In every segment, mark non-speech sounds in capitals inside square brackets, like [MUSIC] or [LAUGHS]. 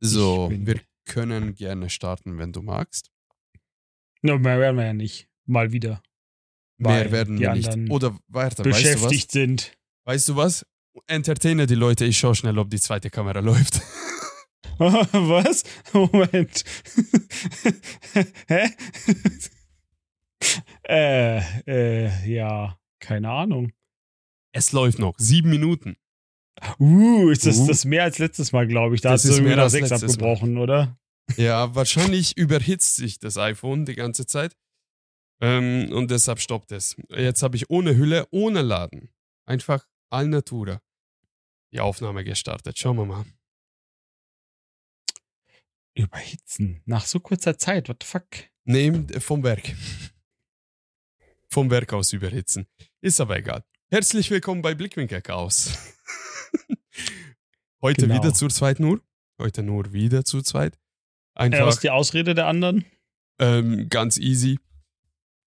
So, wir können gerne starten, wenn du magst. No, mehr werden wir ja nicht. Mal wieder. Mehr werden wir nicht. Oder warte, weißt du was? beschäftigt sind. Weißt du was? Entertaine die Leute, ich schau schnell, ob die zweite Kamera [LAUGHS] läuft. [LAUGHS] Was? Moment. [LAUGHS] Hä? äh, äh, ja, keine Ahnung. Es läuft noch. Sieben Minuten. Uh, ist das, Uh. das mehr als letztes Mal, glaube ich. Da Das hast du ist irgendwie mehr nach als sechs letztes Mal. abgebrochen, oder? Ja, wahrscheinlich überhitzt sich das iPhone die ganze Zeit. Ähm, und deshalb stoppt es. Jetzt habe ich ohne Hülle, ohne Laden. Einfach al natura die Aufnahme gestartet. Schauen wir mal. Überhitzen. Nach so kurzer Zeit, what the fuck? Nee, vom Werk. Vom Werk aus überhitzen. Ist aber egal. Herzlich willkommen bei Blickwinkel Chaos. [LAUGHS] Heute Genau. wieder zur zweiten Uhr. Heute nur wieder zu zweit. Äh, was Einfach ist die Ausrede der anderen? ähm, ganz easy.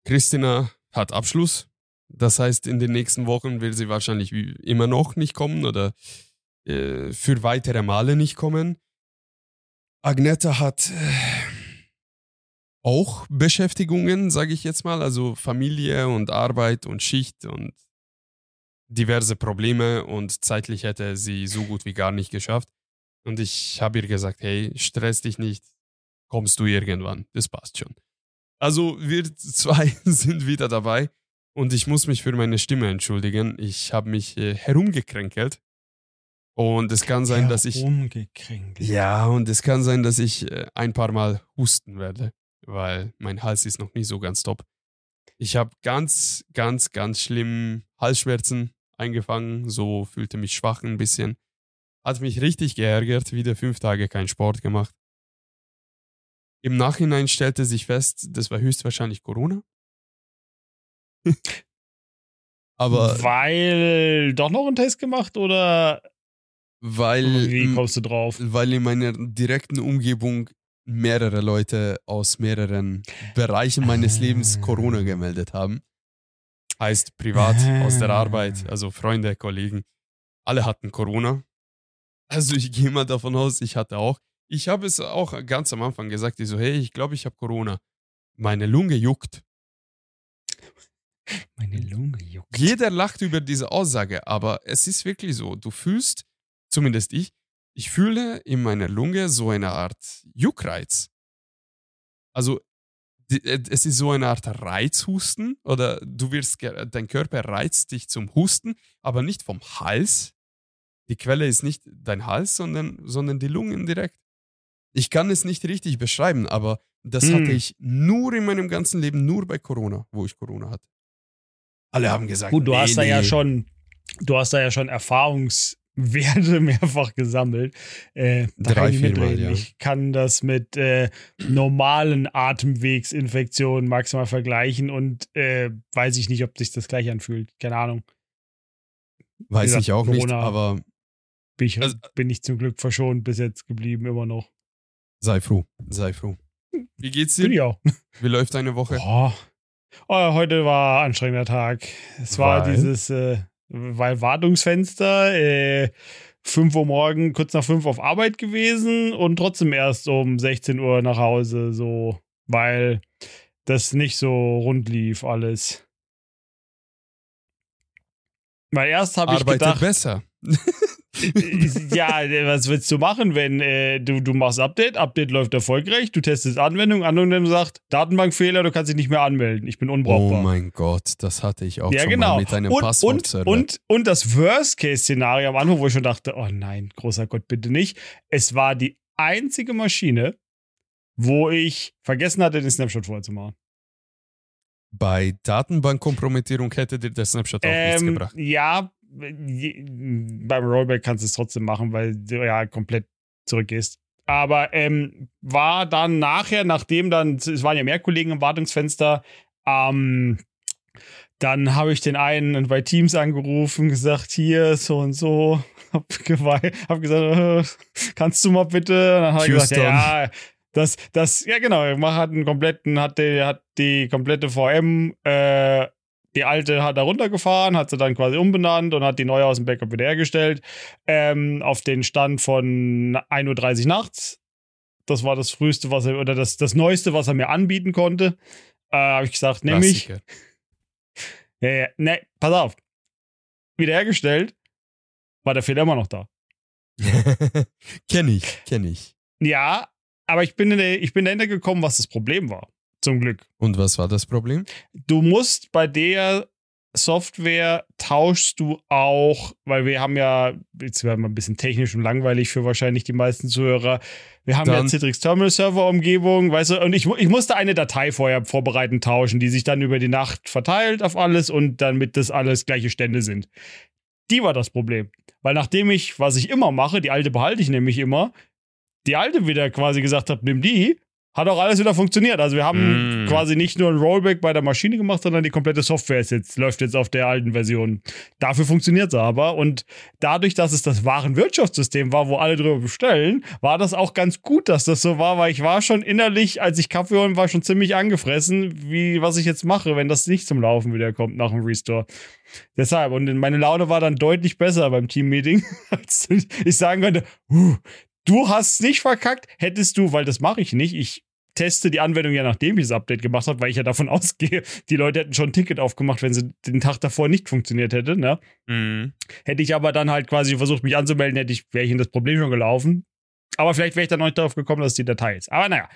Christina hat Abschluss. Das heißt, in den nächsten Wochen will sie wahrscheinlich wie immer noch nicht kommen oder äh, für weitere Male nicht kommen. Agneta hat äh, auch Beschäftigungen, sage ich jetzt mal, also Familie und Arbeit und Schicht und diverse Probleme und zeitlich hätte sie so gut wie gar nicht geschafft. Und ich habe ihr gesagt, hey, stress dich nicht, kommst du irgendwann, das passt schon. Also wir [LAUGHS] zwei [LAUGHS] sind wieder dabei und ich muss mich für meine Stimme entschuldigen. Ich habe mich äh, herumgekränkelt und es kann sein, dass ich Umgekränkelt. ja und es kann sein, dass ich äh, ein paar Mal husten werde, weil mein Hals ist noch nicht so ganz top. Ich habe ganz, ganz, ganz schlimm Halsschmerzen eingefangen, so fühlte mich schwach ein bisschen. Hat mich richtig geärgert, wieder fünf Tage keinen Sport gemacht. Im Nachhinein stellte sich fest, das war höchstwahrscheinlich Corona. [LAUGHS] Aber Weil doch noch einen Test gemacht oder weil, wie kommst du drauf? weil in meiner direkten Umgebung mehrere Leute aus mehreren Bereichen meines Lebens Ah. Corona gemeldet haben. Heißt privat, aus der Ah. Arbeit, also Freunde, Kollegen. Alle hatten Corona. Also ich gehe mal davon aus, ich hatte auch. Ich habe es auch ganz am Anfang gesagt, ich so, hey, ich glaube, ich habe Corona. Meine Lunge juckt. Meine Lunge juckt. Jeder lacht über diese Aussage, aber es ist wirklich so. Du fühlst, zumindest ich, ich fühle in meiner Lunge so eine Art Juckreiz. Also äh, es ist so eine Art Reizhusten oder du wirst, dein Körper reizt dich zum Husten, aber nicht vom Hals. Die Quelle ist nicht dein Hals, sondern, sondern die Lungen direkt. Ich kann es nicht richtig beschreiben, aber das Hm. hatte ich nur in meinem ganzen Leben, nur bei Corona, wo ich Corona hatte. Alle haben gesagt, Gut, du nee, hast da ja nee. schon, du hast da ja schon Erfahrungswerte mehrfach gesammelt. Äh, Drei, kann ich viermal, mitreden. ja. Ich kann das mit äh, normalen Atemwegsinfektionen maximal vergleichen und äh, weiß ich nicht, ob sich das gleich anfühlt. Keine Ahnung. Weiß gesagt, ich auch nicht, Corona- aber Bin ich, Also- bin ich zum Glück verschont bis jetzt geblieben, immer noch. sei froh, sei froh. Wie geht's Bin ich dir? auch. [LAUGHS] Wie läuft deine Woche? Boah. Oh, heute war ein anstrengender Tag. Es war Weil? dieses äh, weil Wartungsfenster, äh, 5 Uhr morgen, kurz nach 5 auf Arbeit gewesen und trotzdem erst um 16 Uhr nach Hause, so, weil das nicht so rund lief alles. Weil erst habe ich gedacht, besser. [LAUGHS] [LAUGHS] ja, was willst du machen, wenn äh, du, du machst Update, Update läuft erfolgreich, du testest Anwendung, Anwendung sagt, Datenbankfehler, du kannst dich nicht mehr anmelden, ich bin Oh unbrauchbar. mein Gott, das hatte ich auch ja, schon genau. mal mit einem und, und, Passwortserver. und, und das Worst-Case-Szenario am Anfang, wo ich schon dachte, oh nein, großer Gott, bitte nicht. Es war die einzige Maschine, wo ich vergessen hatte, den Snapshot vorher zu machen. Bei Datenbankkompromittierung hätte dir der Snapshot auch nichts Ähm, gebracht. ja, beim Rollback kannst du es trotzdem machen, weil du ja komplett zurückgehst. Aber ähm, war dann nachher, nachdem dann, es waren ja mehr Kollegen im Wartungsfenster, ähm, dann habe ich den einen bei Teams angerufen, gesagt, hier, so und so, [LAUGHS] hab, hab gesagt, äh, kannst du mal bitte? Und dann hat er gesagt, ja, das, das, ja genau, er hat einen kompletten, hat die, hat die komplette VM äh, Die alte hat da runtergefahren, hat sie dann quasi umbenannt und hat die neue aus dem Backup wiederhergestellt. Ähm, auf den Stand von 1.30 Uhr nachts. Das war das früheste, was er, oder das, das neueste, was er mir anbieten konnte. Äh, Habe ich gesagt, nehme ich. Ja, ja, ne, pass auf. Wiederhergestellt, war der Fehler immer noch da. [LAUGHS] kenn ich, kenn ich. Ja, aber ich bin, in der, ich bin dahinter gekommen, was das Problem war. Zum Glück. Und was war das Problem? Du musst bei der Software tauschst du auch, weil wir haben ja, jetzt werden wir ein bisschen technisch und langweilig für wahrscheinlich die meisten Zuhörer. Wir haben Dann- ja Citrix Terminal Server Umgebung, weißt du, und ich, ich musste eine Datei vorher vorbereiten, tauschen, die sich dann über die Nacht verteilt auf alles und damit das alles gleiche Stände sind. Die war das Problem. Weil nachdem ich, was ich immer mache, die alte behalte ich nämlich immer, die alte wieder quasi gesagt habe, nimm die, hat auch alles wieder funktioniert. Also wir haben Mm. quasi nicht nur ein Rollback bei der Maschine gemacht, sondern die komplette Software ist jetzt, läuft jetzt auf der alten Version. Dafür funktioniert es aber. Und dadurch, dass es das Warenwirtschaftssystem war, wo alle drüber bestellen, war das auch ganz gut, dass das so war, weil ich war schon innerlich, als ich Kaffee holen war, schon ziemlich angefressen, wie was ich jetzt mache, wenn das nicht zum Laufen wieder kommt nach dem Restore. Deshalb, und meine Laune war dann deutlich besser beim Teammeeting, [LAUGHS] als ich sagen könnte, "Huh, du hast nicht verkackt, hättest du, weil das mache ich nicht, ich teste die Anwendung ja, nachdem ich das Update gemacht habe, weil ich ja davon [LAUGHS] ausgehe, die Leute hätten schon ein Ticket aufgemacht, wenn sie den Tag davor nicht funktioniert hätte, ne? Mhm. Hätte ich aber dann halt quasi versucht, mich anzumelden, hätte ich, wäre ich in das Problem schon gelaufen. Aber vielleicht wäre ich dann noch nicht darauf gekommen, dass die Datei ist. Aber naja,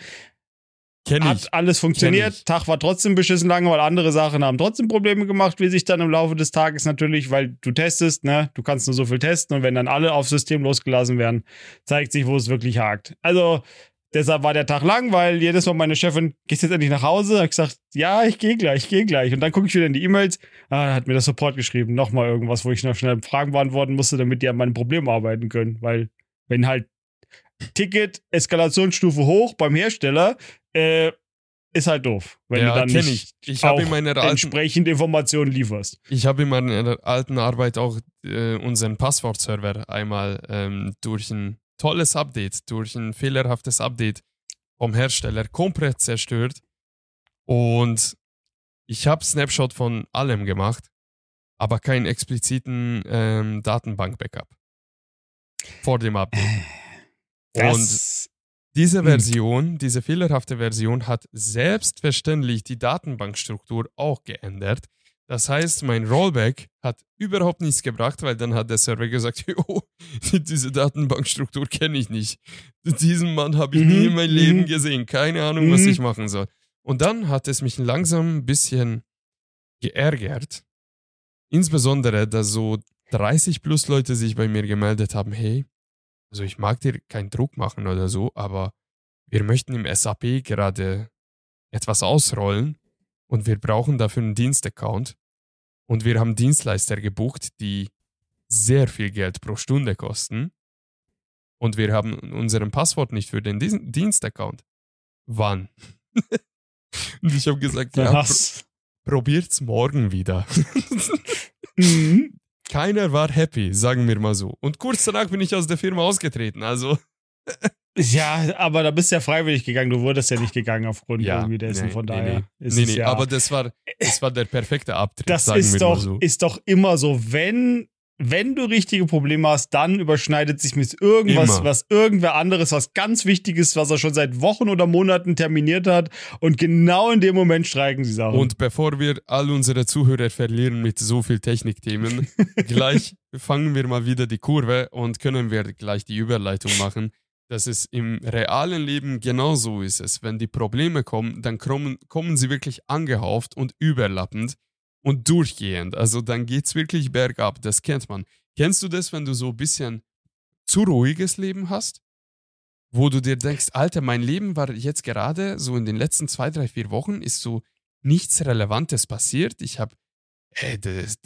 Kenn ich. hat alles funktioniert. Tag war trotzdem beschissen lange, weil andere Sachen haben trotzdem Probleme gemacht, wie sich dann im Laufe des Tages natürlich, weil du testest, ne? Du kannst nur so viel testen und wenn dann alle aufs System losgelassen werden, zeigt sich, wo es wirklich hakt. Also, deshalb war der Tag lang, weil jedes Mal meine Chefin, gehst jetzt endlich nach Hause? Ich gesagt, ja, ich gehe gleich, ich gehe gleich. Und dann gucke ich wieder in die E-Mails. Ah, da hat mir der Support geschrieben, nochmal irgendwas, wo ich noch schnell Fragen beantworten musste, damit die an meinem Problem arbeiten können. Weil, wenn halt Ticket, Eskalationsstufe hoch beim Hersteller, äh, ist halt doof, wenn ja, du dann nicht ich. Ich in auch alten, entsprechend Informationen lieferst. ich habe in meiner alten Arbeit auch äh, unseren Passwortserver einmal ähm, durch ein tolles Update, durch ein fehlerhaftes Update vom Hersteller komplett zerstört. Und ich habe Snapshot von allem gemacht, aber keinen expliziten ähm, Datenbank-Backup vor dem Update. [SIGHS] Und diese Hm. Version, diese fehlerhafte Version hat selbstverständlich die Datenbankstruktur auch geändert. Das heißt, mein Rollback hat überhaupt nichts gebracht, weil dann hat der Server gesagt, [LAUGHS] jo, diese Datenbankstruktur kenne ich nicht. Diesen Mann habe ich nie Mhm, in meinem Leben mhm. gesehen. Keine Ahnung, was Mhm. ich machen soll. Und dann hat es mich langsam ein bisschen geärgert. Insbesondere, dass so 30 plus Leute sich bei mir gemeldet haben, hey, also ich mag dir keinen Druck machen oder so, aber wir möchten im SAP gerade etwas ausrollen und wir brauchen dafür einen Dienstaccount und wir haben Dienstleister gebucht, die sehr viel Geld pro Stunde kosten und wir haben unseren Passwort nicht für den Dien- Dienstaccount. Wann? [LAUGHS] und ich habe gesagt, ja, pro probiert's morgen wieder. [LAUGHS] Mhm. Keiner war happy, sagen wir mal so. Und kurz danach bin ich aus der Firma ausgetreten. Also, [LAUGHS] Ja, aber da bist du ja freiwillig gegangen. Du wurdest ja nicht gegangen aufgrund Ja, irgendwie dessen. nee, Von daher nee. ist nee, nee, ja. aber das war, das war der perfekte Abtritt, das sagen ist wir doch, mal so. ist doch immer so, wenn. Wenn du richtige Probleme hast, dann überschneidet sich mit irgendwas, Immer. was irgendwer anderes, was ganz Wichtiges, was er schon seit Wochen oder Monaten terminiert hat. Und genau in dem Moment streiken sie Sachen. Und bevor wir all unsere Zuhörer verlieren mit so viel Technikthemen, [LAUGHS] gleich fangen wir mal wieder die Kurve und können wir gleich die Überleitung machen, dass es im realen Leben genauso ist es. Wenn die Probleme kommen, dann kommen, kommen sie wirklich angehauft und überlappend und durchgehend. Also dann geht's wirklich bergab. Das kennt man. Kennst du das, wenn du so ein bisschen zu ruhiges Leben hast? Wo du dir denkst, Alter, mein Leben war jetzt gerade so in den letzten zwei, drei, vier Wochen ist so nichts Relevantes passiert. Ich habe, äh, das,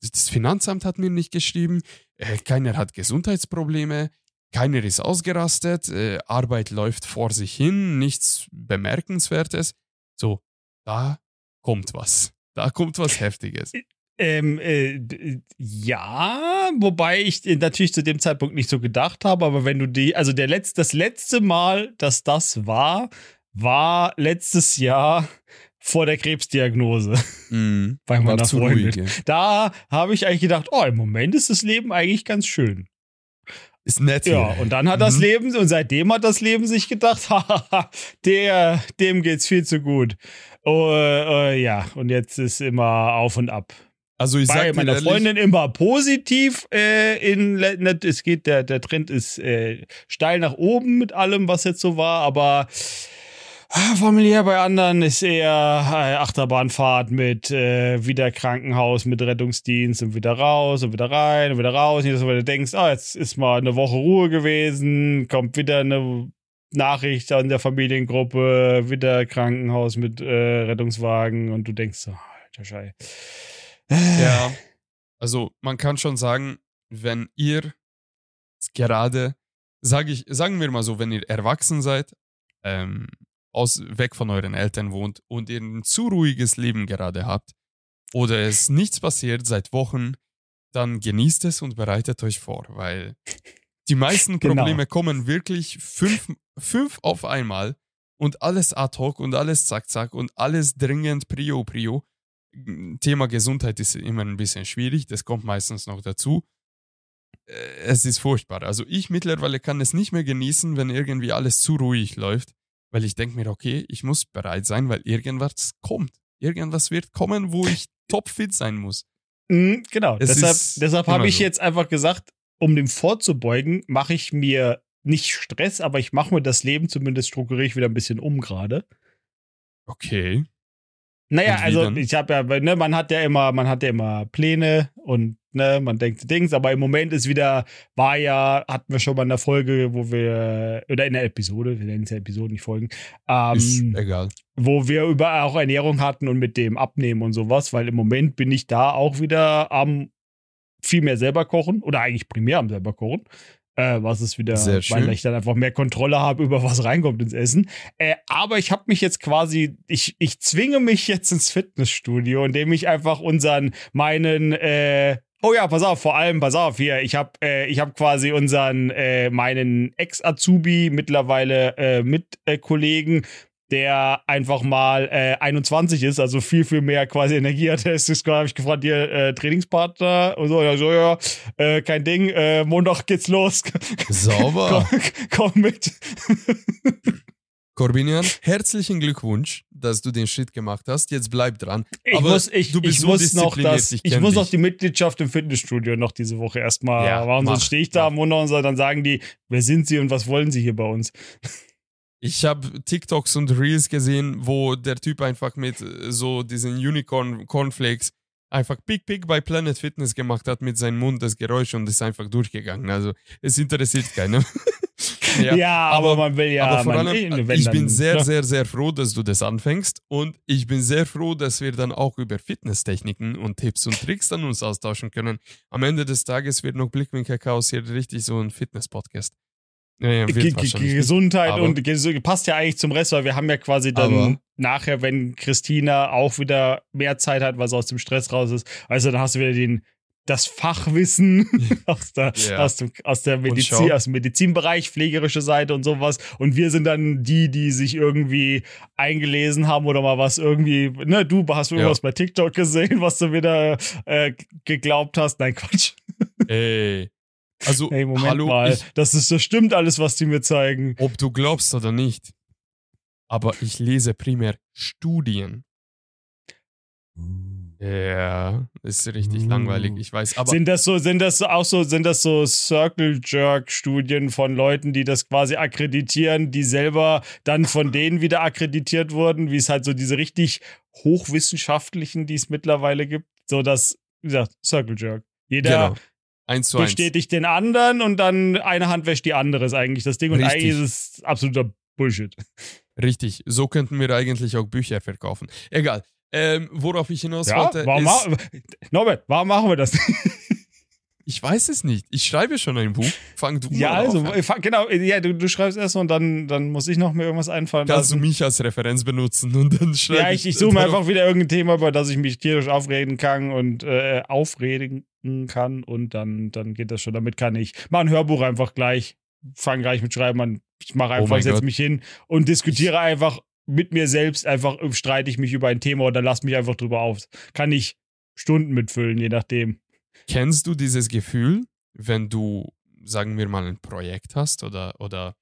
das Finanzamt hat mir nicht geschrieben, äh, keiner hat Gesundheitsprobleme, keiner ist ausgerastet, äh, Arbeit läuft vor sich hin, nichts Bemerkenswertes. So, da kommt was. Da kommt was Heftiges. Ähm, äh, ja, wobei ich äh, natürlich zu dem Zeitpunkt nicht so gedacht habe, aber wenn du die, also der letzte, das letzte Mal, dass das war, war letztes Jahr vor der Krebsdiagnose Mhm. [LAUGHS] bei meiner Freundin. ruhig. ja. Da habe ich eigentlich gedacht, oh, im Moment ist das Leben eigentlich ganz schön. Ist nett. Ja, hier. und dann hat das Mhm. Leben, und seitdem hat das Leben sich gedacht, [LAUGHS] hahaha, der, dem geht's viel zu gut. Oh, äh, ja, und jetzt ist immer auf und ab. Also ich Bei sag dir meiner ehrlich, Freundin immer positiv äh, in ne, es geht der der Trend ist äh, steil nach oben mit allem was jetzt so war aber ah, familiär bei anderen ist eher äh, Achterbahnfahrt mit äh, wieder Krankenhaus mit Rettungsdienst und wieder raus und wieder rein und wieder raus nicht dass du denkst ah jetzt ist mal eine Woche Ruhe gewesen kommt wieder eine Nachricht an der Familiengruppe wieder Krankenhaus mit äh, Rettungswagen und du denkst so alter Schei Ja, also man kann schon sagen, wenn ihr gerade, sag ich, sagen wir mal so, wenn ihr erwachsen seid, ähm, aus, weg von euren Eltern wohnt und ihr ein zu ruhiges Leben gerade habt oder es nichts passiert seit Wochen, dann genießt es und bereitet euch vor, weil die meisten [LAUGHS] Genau. Probleme kommen wirklich fünf, fünf auf einmal und alles ad hoc und alles zack zack und alles dringend prio prio. Thema Gesundheit ist immer ein bisschen schwierig, das kommt meistens noch dazu. Äh, Es ist furchtbar. Also ich mittlerweile kann es nicht mehr genießen, wenn irgendwie alles zu ruhig läuft, weil ich denke mir, okay, ich muss bereit sein, weil irgendwas kommt. Irgendwas wird kommen, wo ich [LAUGHS] topfit sein muss. Mhm, genau. Es deshalb deshalb habe ich so. jetzt einfach gesagt, um dem vorzubeugen, mache ich mir nicht Stress, aber ich mache mir das Leben zumindest strukturiere ich wieder ein bisschen um gerade. Okay. Naja, also denn? ich habe ja, ne, man hat ja immer, man hat ja immer Pläne und ne, man denkt Dings, aber im Moment ist wieder, war ja, hatten wir schon mal in der Folge, wo wir, oder in der Episode, wir nennen es ja Episoden, nicht Folgen, ist ähm, egal. wo wir über auch Ernährung hatten und mit dem Abnehmen und sowas, weil im Moment bin ich da auch wieder am viel mehr selber kochen oder eigentlich primär am selber kochen. Äh, was ist wieder, Sehr schön. weil ich dann einfach mehr Kontrolle habe über was reinkommt ins Essen. Äh, aber ich habe mich jetzt quasi, ich, ich zwinge mich jetzt ins Fitnessstudio, indem ich einfach unseren, meinen, äh, Oh ja, pass auf, vor allem, pass auf, hier, ich habe äh, ich hab quasi unseren, äh, meinen Ex-Azubi mittlerweile äh, mit äh, Kollegen, der einfach mal äh, 21 ist, also viel, viel mehr quasi Energie hat. [LAUGHS] Ist habe ich gefragt, ihr äh, Trainingspartner und so, ja, so, ja, äh, kein Ding, äh, Montag geht's los. [LAUGHS] Sauber. komm, komm mit. [LAUGHS] Corbinian, herzlichen Glückwunsch, dass du den Schritt gemacht hast. Jetzt bleib dran. Ich Aber muss, ich, du bist ich so muss noch das, ich ich, muss noch dich. die Mitgliedschaft im Fitnessstudio noch diese Woche erstmal Ja, machen, sonst stehe ich da am Wunder und dann sagen die, wer sind sie und was wollen sie hier bei uns? Ich habe TikToks und Reels gesehen, wo der Typ einfach mit äh, so diesen Unicorn Cornflakes einfach Pick Pick bei Planet Fitness gemacht hat mit seinem Mund das Geräusch und ist einfach durchgegangen. Also es interessiert keinen. [LAUGHS] Ja, aber, aber- man will ja, aber vor allem, wenn ich bin sehr, ne? sehr, sehr froh, dass du das anfängst und ich bin sehr froh, dass wir dann auch über Fitnesstechniken und Tipps und Tricks dann uns austauschen können. Am Ende des Tages wird noch Blickwinkel Chaos hier richtig so ein Fitness-Podcast. Ja, ja. Gesundheit aber- und ges- passt ja eigentlich zum Rest, weil wir haben ja quasi dann nachher, wenn Christina auch wieder mehr Zeit hat, weil sie aus dem Stress raus ist, also dann hast du wieder den das Fachwissen [LAUGHS] aus, der, Ja. aus, dem, aus der Medizin, aus dem Medizinbereich, pflegerische Seite und sowas. Und wir sind dann die, die sich irgendwie eingelesen haben oder mal was irgendwie, ne, du hast irgendwas bei TikTok gesehen, was du wieder äh, geglaubt hast. Nein, Quatsch. Ey. Also, Hey, Moment hallo, mal. ich, das ist, das stimmt alles, was die mir zeigen. ob du glaubst oder nicht. Aber ich lese primär Studien. Ja, ist richtig Uh. langweilig, ich weiß. Aber sind das so, sind das auch so, sind das so Circle Jerk Studien von Leuten, die das quasi akkreditieren, die selber dann von denen wieder akkreditiert wurden, wie es halt so diese richtig hochwissenschaftlichen, die es mittlerweile gibt, so das, wie gesagt, Circle Jerk. Jeder genau. Eins zu eins. bestätigt den anderen und dann eine Hand wäscht die andere, ist eigentlich das Ding. Und Richtig. eigentlich ist es absoluter Bullshit. Richtig, so könnten wir eigentlich auch Bücher verkaufen. Egal. Ähm, worauf ich hinaus Ja, wollte, warum, ist, Norbert, warum machen wir das? Ich weiß es nicht. Ich schreibe schon ein Buch. Fang du ja, mal also, auf an. fa- genau, ja, du, du schreibst erst und dann, dann muss ich noch mir irgendwas einfallen Kannst du lassen. mich als Referenz benutzen und dann schreibe Ja, ich, ich suche mir einfach wieder irgendein Thema, über das ich mich tierisch aufreden kann und äh, aufregen kann und dann, dann geht das schon. Damit kann ich. Mach ein Hörbuch einfach gleich. Fang gleich mit Schreiben an. Ich mache einfach, Oh setze mich hin und diskutiere einfach mit mir selbst einfach streite ich mich über ein Thema oder lass mich einfach drüber auf. Kann ich Stunden mitfüllen, je nachdem. Kennst du dieses Gefühl, wenn du, sagen wir mal, ein Projekt hast oder, oder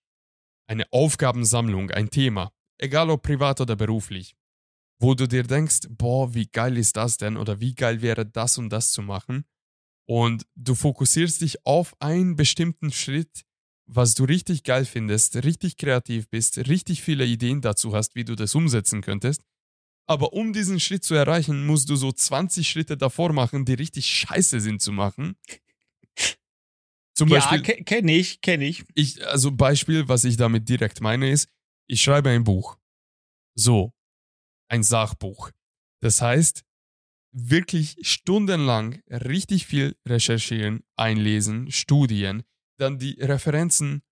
eine Aufgabensammlung, ein Thema, egal ob privat oder beruflich, wo du dir denkst, boah, wie geil ist das denn oder wie geil wäre das und das zu machen und du fokussierst dich auf einen bestimmten Schritt, was du richtig geil findest, richtig kreativ bist, richtig viele Ideen dazu hast, wie du das umsetzen könntest. Aber um diesen Schritt zu erreichen, musst du so 20 Schritte davor machen, die richtig scheiße sind zu machen. Zum Beispiel. Ja, kenne ich, kenne ich. ich. Also Beispiel, was ich damit direkt meine, ist, ich schreibe ein Buch. So, ein Sachbuch. Das heißt, wirklich stundenlang richtig viel recherchieren, einlesen, Studien, dann die Referenzen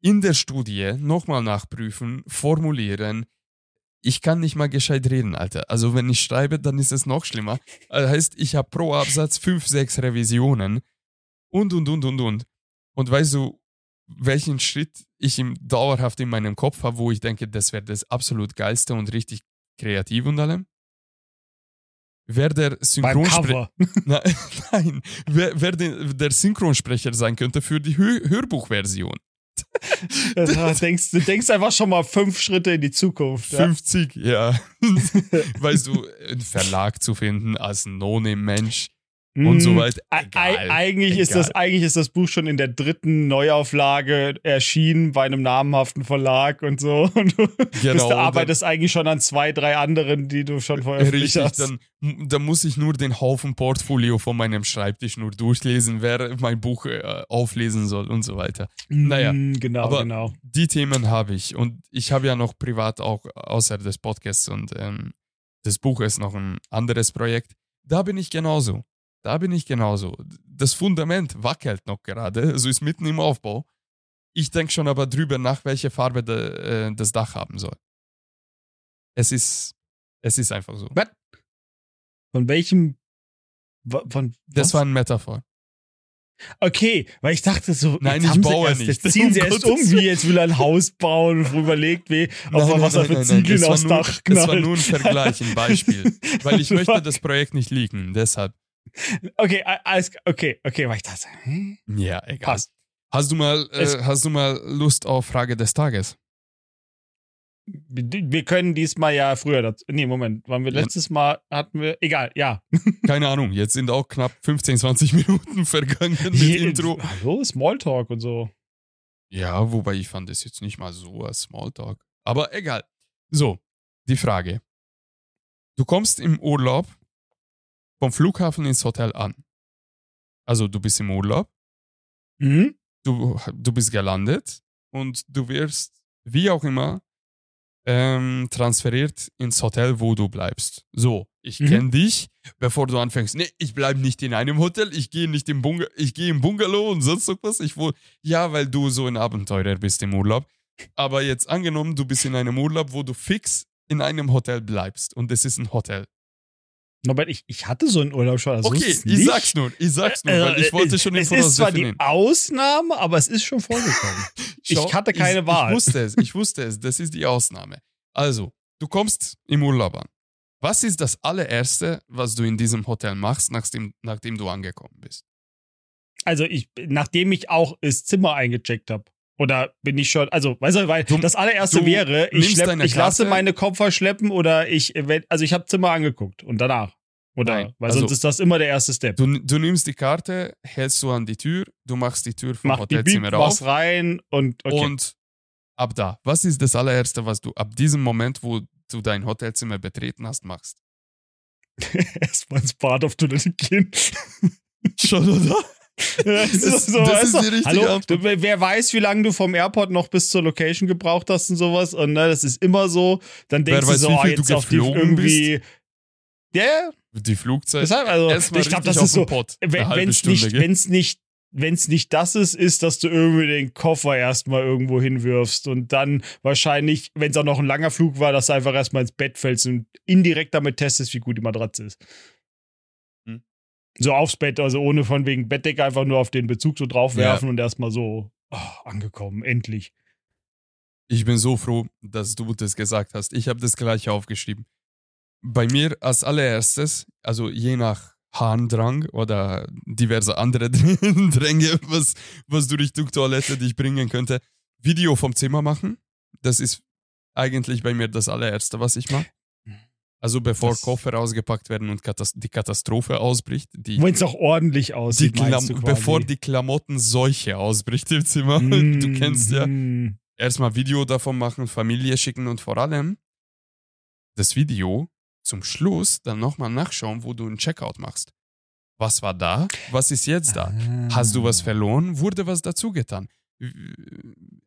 in der Studie nochmal nachprüfen, formulieren. Ich kann nicht mal gescheit reden, Alter. Also wenn ich schreibe, dann ist es noch schlimmer. Das heißt, ich habe pro Absatz fünf, sechs Revisionen und, und, und, und, und. Und weißt du, welchen Schritt ich im, dauerhaft in meinem Kopf habe, wo ich denke, das wäre das absolut geilste und richtig kreativ und allem? wer der Synchronsprecher [LAUGHS] nein, wer, wer den, der Synchronsprecher sein könnte für die Hör Hörbuchversion. [LAUGHS] Das, denkst, du denkst einfach schon mal fünf Schritte in die Zukunft. 50, ja. ja. [LAUGHS] weißt du, einen Verlag zu finden als No-Name-Mensch, und so mm, weiter. Egal, eigentlich, egal. Ist das, eigentlich ist das Buch schon in der dritten Neuauflage erschienen bei einem namhaften Verlag und so. [LAUGHS] Und du, genau, du arbeitest dann, eigentlich schon an zwei, drei anderen, die du schon veröffentlicht richtig, hast. Dann, dann muss ich nur den Haufen Portfolio von meinem Schreibtisch nur durchlesen, wer mein Buch äh, auflesen soll und so weiter. Mm, naja, genau, aber genau. Die Themen habe ich und ich habe ja noch privat auch außer des Podcasts und ähm, des Buches noch ein anderes Projekt. Da bin ich genauso. Da bin ich genauso. Das Fundament wackelt noch gerade, [LAUGHS] also ist mitten im Aufbau. Ich denke schon aber drüber nach, welche Farbe de, äh, das Dach haben soll. Es ist, es ist einfach so. What? Von welchem? Von, das war ein Metaphor. Okay, weil ich dachte so, nein, ich baue erst, nicht. Jetzt ziehen [LAUGHS] sie um erst um, wie jetzt will er ein Haus bauen und überlegt, wie [LAUGHS] auf nein, was er für Ziegeln aufs Dach knallt. Das war nur ein Vergleich, ein Beispiel. weil ich möchte das Projekt nicht liegen, deshalb. Okay, alles, okay, okay, weil ich dachte, hm? Ja, egal. Passt. Hast du mal, äh, hast du mal Lust auf Frage des Tages? Wir können diesmal ja früher dazu. Nee, Moment, waren wir letztes Mal, hatten wir. Egal, ja. [LAUGHS] Keine Ahnung, jetzt sind auch knapp 15, 20 Minuten [LAUGHS] vergangen mit Hier, Intro. Hallo, Smalltalk und so. Ja, wobei ich fand das jetzt nicht mal so als Smalltalk. Aber egal. So, die Frage. Du kommst im Urlaub vom Flughafen ins Hotel an. Also du bist im Urlaub, mhm. du, du bist gelandet und du wirst, wie auch immer, ähm, transferiert ins Hotel, wo du bleibst. So, ich mhm. kenne dich, bevor du anfängst. Nee, ich bleibe nicht in einem Hotel, ich gehe nicht im Bungalow, ich gehe im Bungalow und sonst was. Ich wohl, ja, weil du so ein Abenteurer bist im Urlaub. Aber jetzt angenommen, du bist in einem Urlaub, wo du fix in einem Hotel bleibst und es ist ein Hotel. Norbert, ich, ich hatte so einen Urlaub schon. Also okay, ich sag's nur, ich sag's nur, weil ich wollte schon den Es ist zwar definieren. die Ausnahme, aber es ist schon vorgekommen. [LAUGHS] Schau, ich hatte keine ich, Wahl. Ich wusste es, ich wusste es, das ist die Ausnahme. Also, du kommst im Urlaub an. Was ist das allererste, was du in diesem Hotel machst, nachdem, nachdem du angekommen bist? Also, ich, nachdem ich auch das Zimmer eingecheckt habe. Oder bin ich schon, also, weißt du, weil du, das allererste wäre, ich, schlepp, ich lasse meine Koffer schleppen oder ich, also ich habe Zimmer angeguckt und danach. Oder, Nein, weil also, sonst ist das immer der erste Step. Du, du nimmst die Karte, hältst du an die Tür, du machst die Tür vom Mach Hotelzimmer Beep, auf. rein und, okay. Und ab da. Was ist das allererste, was du ab diesem Moment, wo du dein Hotelzimmer betreten hast, machst? [LAUGHS] Erstmal ins Bad auf Toilette gehen. Schon, oder? [LAUGHS] [LAUGHS] das, ist, so, das ist die richtige Hallo, du, wer weiß, wie lange du vom Airport noch bis zur Location gebraucht hast und sowas. Und ne, das ist immer so. Dann denkst wer du weiß, so, oh, jetzt du auf die irgendwie. Ja, yeah. Die Flugzeit. Deshalb, also, ich glaube, das ist so. Wenn es nicht, wenn's nicht wenn es nicht das ist, ist, dass du irgendwie den Koffer erstmal irgendwo hinwirfst und dann wahrscheinlich, wenn es auch noch ein langer Flug war, dass du einfach erstmal ins Bett fällst und indirekt damit testest, wie gut die Matratze ist. So aufs Bett, also ohne von wegen Bettdecke einfach nur auf den Bezug so draufwerfen ja. und erstmal so oh, angekommen, endlich. Ich bin so froh, dass du das gesagt hast. Ich habe das gleich aufgeschrieben. Bei mir als allererstes, also je nach Harndrang oder diverse andere [LAUGHS] Dränge, was, was du Richtung Toilette dich bringen könnte, Video vom Zimmer machen. Das ist eigentlich bei mir das allererste, was ich mache. Also bevor Das- Koffer ausgepackt werden und Katas die Katastrophe ausbricht, die, Wenn es auch ordentlich die aussieht, quasi. bevor die Klamotten-Seuche ausbricht im Zimmer. Mm, [LAUGHS] Du kennst ja. mm. Erstmal Video davon machen, Familie schicken und vor allem das Video zum Schluss dann nochmal nachschauen, wo du einen Checkout machst. Was war da? Was ist jetzt da? Hast du was Ah. verloren? Wurde was dazu getan?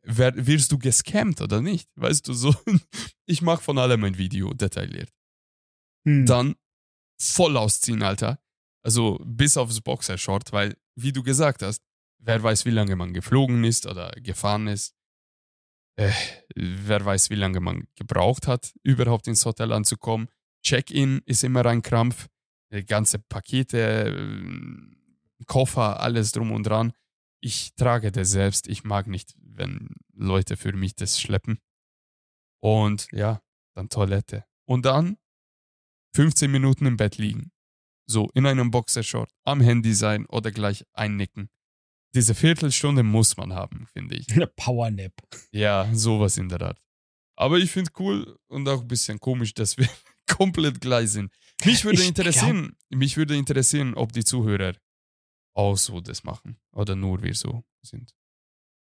Wirst du gescammt oder nicht? Weißt du so? [LAUGHS] Ich mache von allem ein Video, detailliert. Hm. Dann voll ausziehen, Alter. Also bis aufs Boxershort, weil, wie du gesagt hast, wer weiß, wie lange man geflogen ist oder gefahren ist. Äh, wer weiß, wie lange man gebraucht hat, überhaupt ins Hotel anzukommen. Check-in ist immer ein Krampf. Die ganze Pakete, äh, Koffer, alles drum und dran. Ich trage das selbst. Ich mag nicht, wenn Leute für mich das schleppen. Und ja, dann Toilette. Und dann 15 Minuten im Bett liegen. So, in einem Boxershort, am Handy sein oder gleich einnicken. Diese Viertelstunde muss man haben, finde ich. [LAUGHS] Eine Powernap. Ja, sowas in der Art. Aber ich finde cool und auch ein bisschen komisch, dass wir [LAUGHS] komplett gleich sind. Mich würde Ich interessieren, mich würde interessieren, ob die Zuhörer auch so das machen oder nur wir so sind.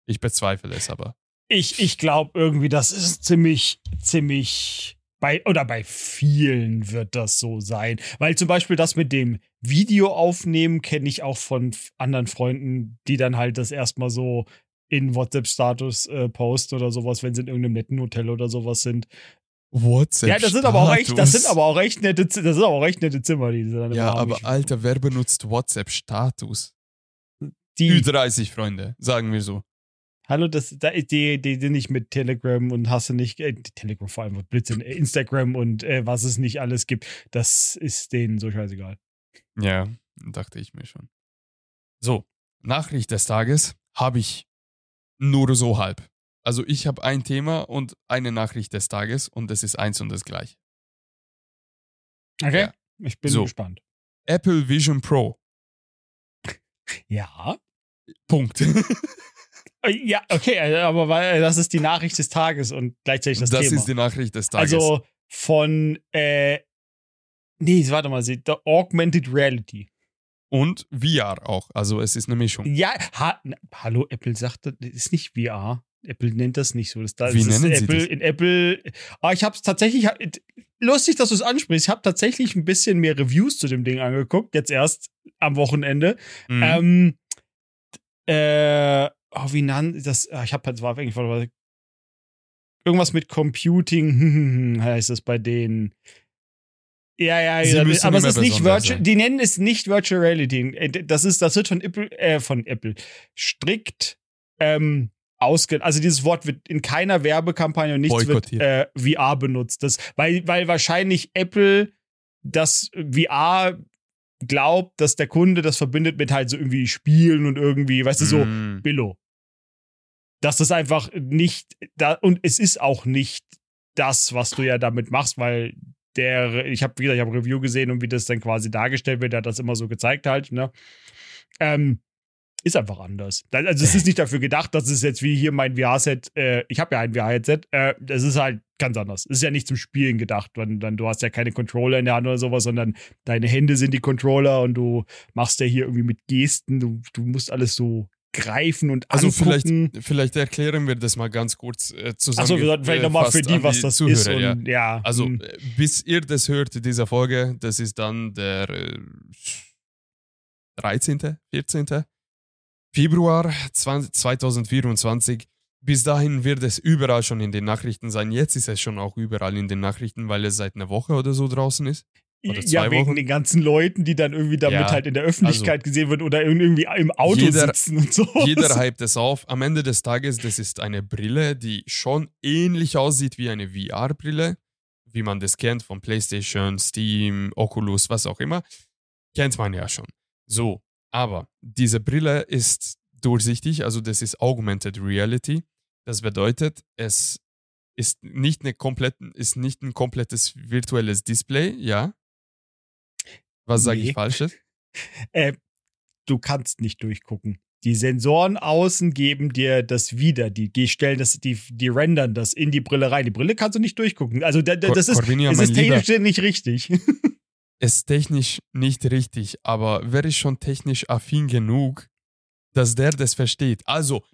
Ich bezweifle es aber. Ich, ich glaube irgendwie, das ist ziemlich, ziemlich bei, oder bei vielen wird das so sein. Weil zum Beispiel das mit dem Video aufnehmen kenne ich auch von anderen Freunden, die dann halt das erstmal so in WhatsApp-Status äh, posten oder sowas, wenn sie in irgendeinem netten Hotel oder sowas sind. WhatsApp. ja, das sind aber auch echt, das sind aber auch echt nette, das sind aber auch echt nette Zimmer, die sie dann Ja, immer haben. aber Alter, wer benutzt WhatsApp-Status? die, Ü30 Freunde, sagen wir so. Hallo, das, da, die, die sind nicht mit Telegram und hast du nicht, äh, Telegram vor allem, Blödsinn, äh, Instagram und äh, was es nicht alles gibt, das ist denen so scheißegal. Ja, dachte ich mir schon. So, Nachricht des Tages habe ich nur so halb. Also ich habe ein Thema und eine Nachricht des Tages und es ist eins und das gleiche. Okay. Ja. Ich bin So. gespannt. Apple Vision Pro. [LAUGHS] Ja. Punkt. [LAUGHS] Äh, Ja, okay, äh, aber weil das ist die Nachricht des Tages und gleichzeitig das, das Thema. ist die Nachricht des Tages. also von, äh, nee, warte mal, sie- the Augmented Reality. und VR auch. Also es ist eine Mischung. Ja, ha, na, hallo, Apple sagt, das ist nicht VR. Apple nennt das nicht so. Das, das Wie nennen sie Apple, das? In Apple, ah, ich habe es tatsächlich, hab- lustig, dass du es ansprichst. Ich habe tatsächlich ein bisschen mehr Reviews zu dem Ding angeguckt, jetzt erst am Wochenende. Mhm. Ähm, äh, oh, wie nannt das? Ah, ich habe halt, war eigentlich mal, irgendwas mit Computing heißt es bei denen. Ja, ja, ja müssen aber es ist nicht Virtual, sein. die nennen es nicht Virtual Reality. Äh, Das ist, das wird von Apple, äh, von Apple strikt ähm, ausge, also dieses Wort wird in keiner Werbekampagne und nichts wird äh, VR benutzt. Das, weil, weil wahrscheinlich Apple das VR glaubt, dass der Kunde das verbindet mit halt so irgendwie Spielen und irgendwie, weißt du, so Mhm. Billo. Dass das einfach nicht da und es ist auch nicht das, was du ja damit machst, weil der, ich habe, wie gesagt, ich habe Review gesehen und wie das dann quasi dargestellt wird, der hat das immer so gezeigt halt, ne? Ähm, ist einfach anders. Also es ist nicht dafür gedacht, dass es jetzt wie hier mein VR-Set, äh, ich habe ja ein VR-Headset, äh, das ist halt ganz anders. Es ist ja nicht zum Spielen gedacht, wenn dann du hast ja keine Controller in der Hand oder sowas, sondern deine Hände sind die Controller und du machst ja hier irgendwie mit Gesten, du, du musst alles so greifen und Also vielleicht, angucken. vielleicht erklären wir das mal ganz kurz äh, zusammen. Wir sollten vielleicht nochmal für die, was das ist. ja. Und, ja. Also, hm. äh, bis ihr das hört, dieser Folge, das ist dann der äh, 13., 14. Februar 20, 2024. Bis dahin wird es überall schon in den Nachrichten sein. Jetzt ist es schon auch überall in den Nachrichten, weil es seit einer Woche oder so draußen ist. oder ja, wegen Wochen. den ganzen Leuten, die dann irgendwie damit Ja, halt in der Öffentlichkeit gesehen wird oder irgendwie im Auto Jeder- sitzen und so. Jeder [LAUGHS] hypt es auf. Am Ende des Tages, das ist eine Brille, die schon ähnlich aussieht wie eine VR-Brille, wie man das kennt von PlayStation, Steam, Oculus, was auch immer. Kennt man ja schon. So, aber diese Brille ist durchsichtig, also das ist Augmented Reality. Das bedeutet, es ist nicht, eine komplett, ist nicht ein komplettes virtuelles Display, ja? Was sage Nee. ich Falsches? [LAUGHS] Äh, du kannst nicht durchgucken. Die Sensoren außen geben dir das wieder. Die, die stellen das, die, die rendern das in die Brille rein. Die Brille kannst du nicht durchgucken. Also da, da, Cor- das ist, Corvinia, das ist Lieber. technisch nicht richtig. [LAUGHS] ist technisch nicht richtig, aber wer ist schon technisch affin genug, dass der das versteht? Also,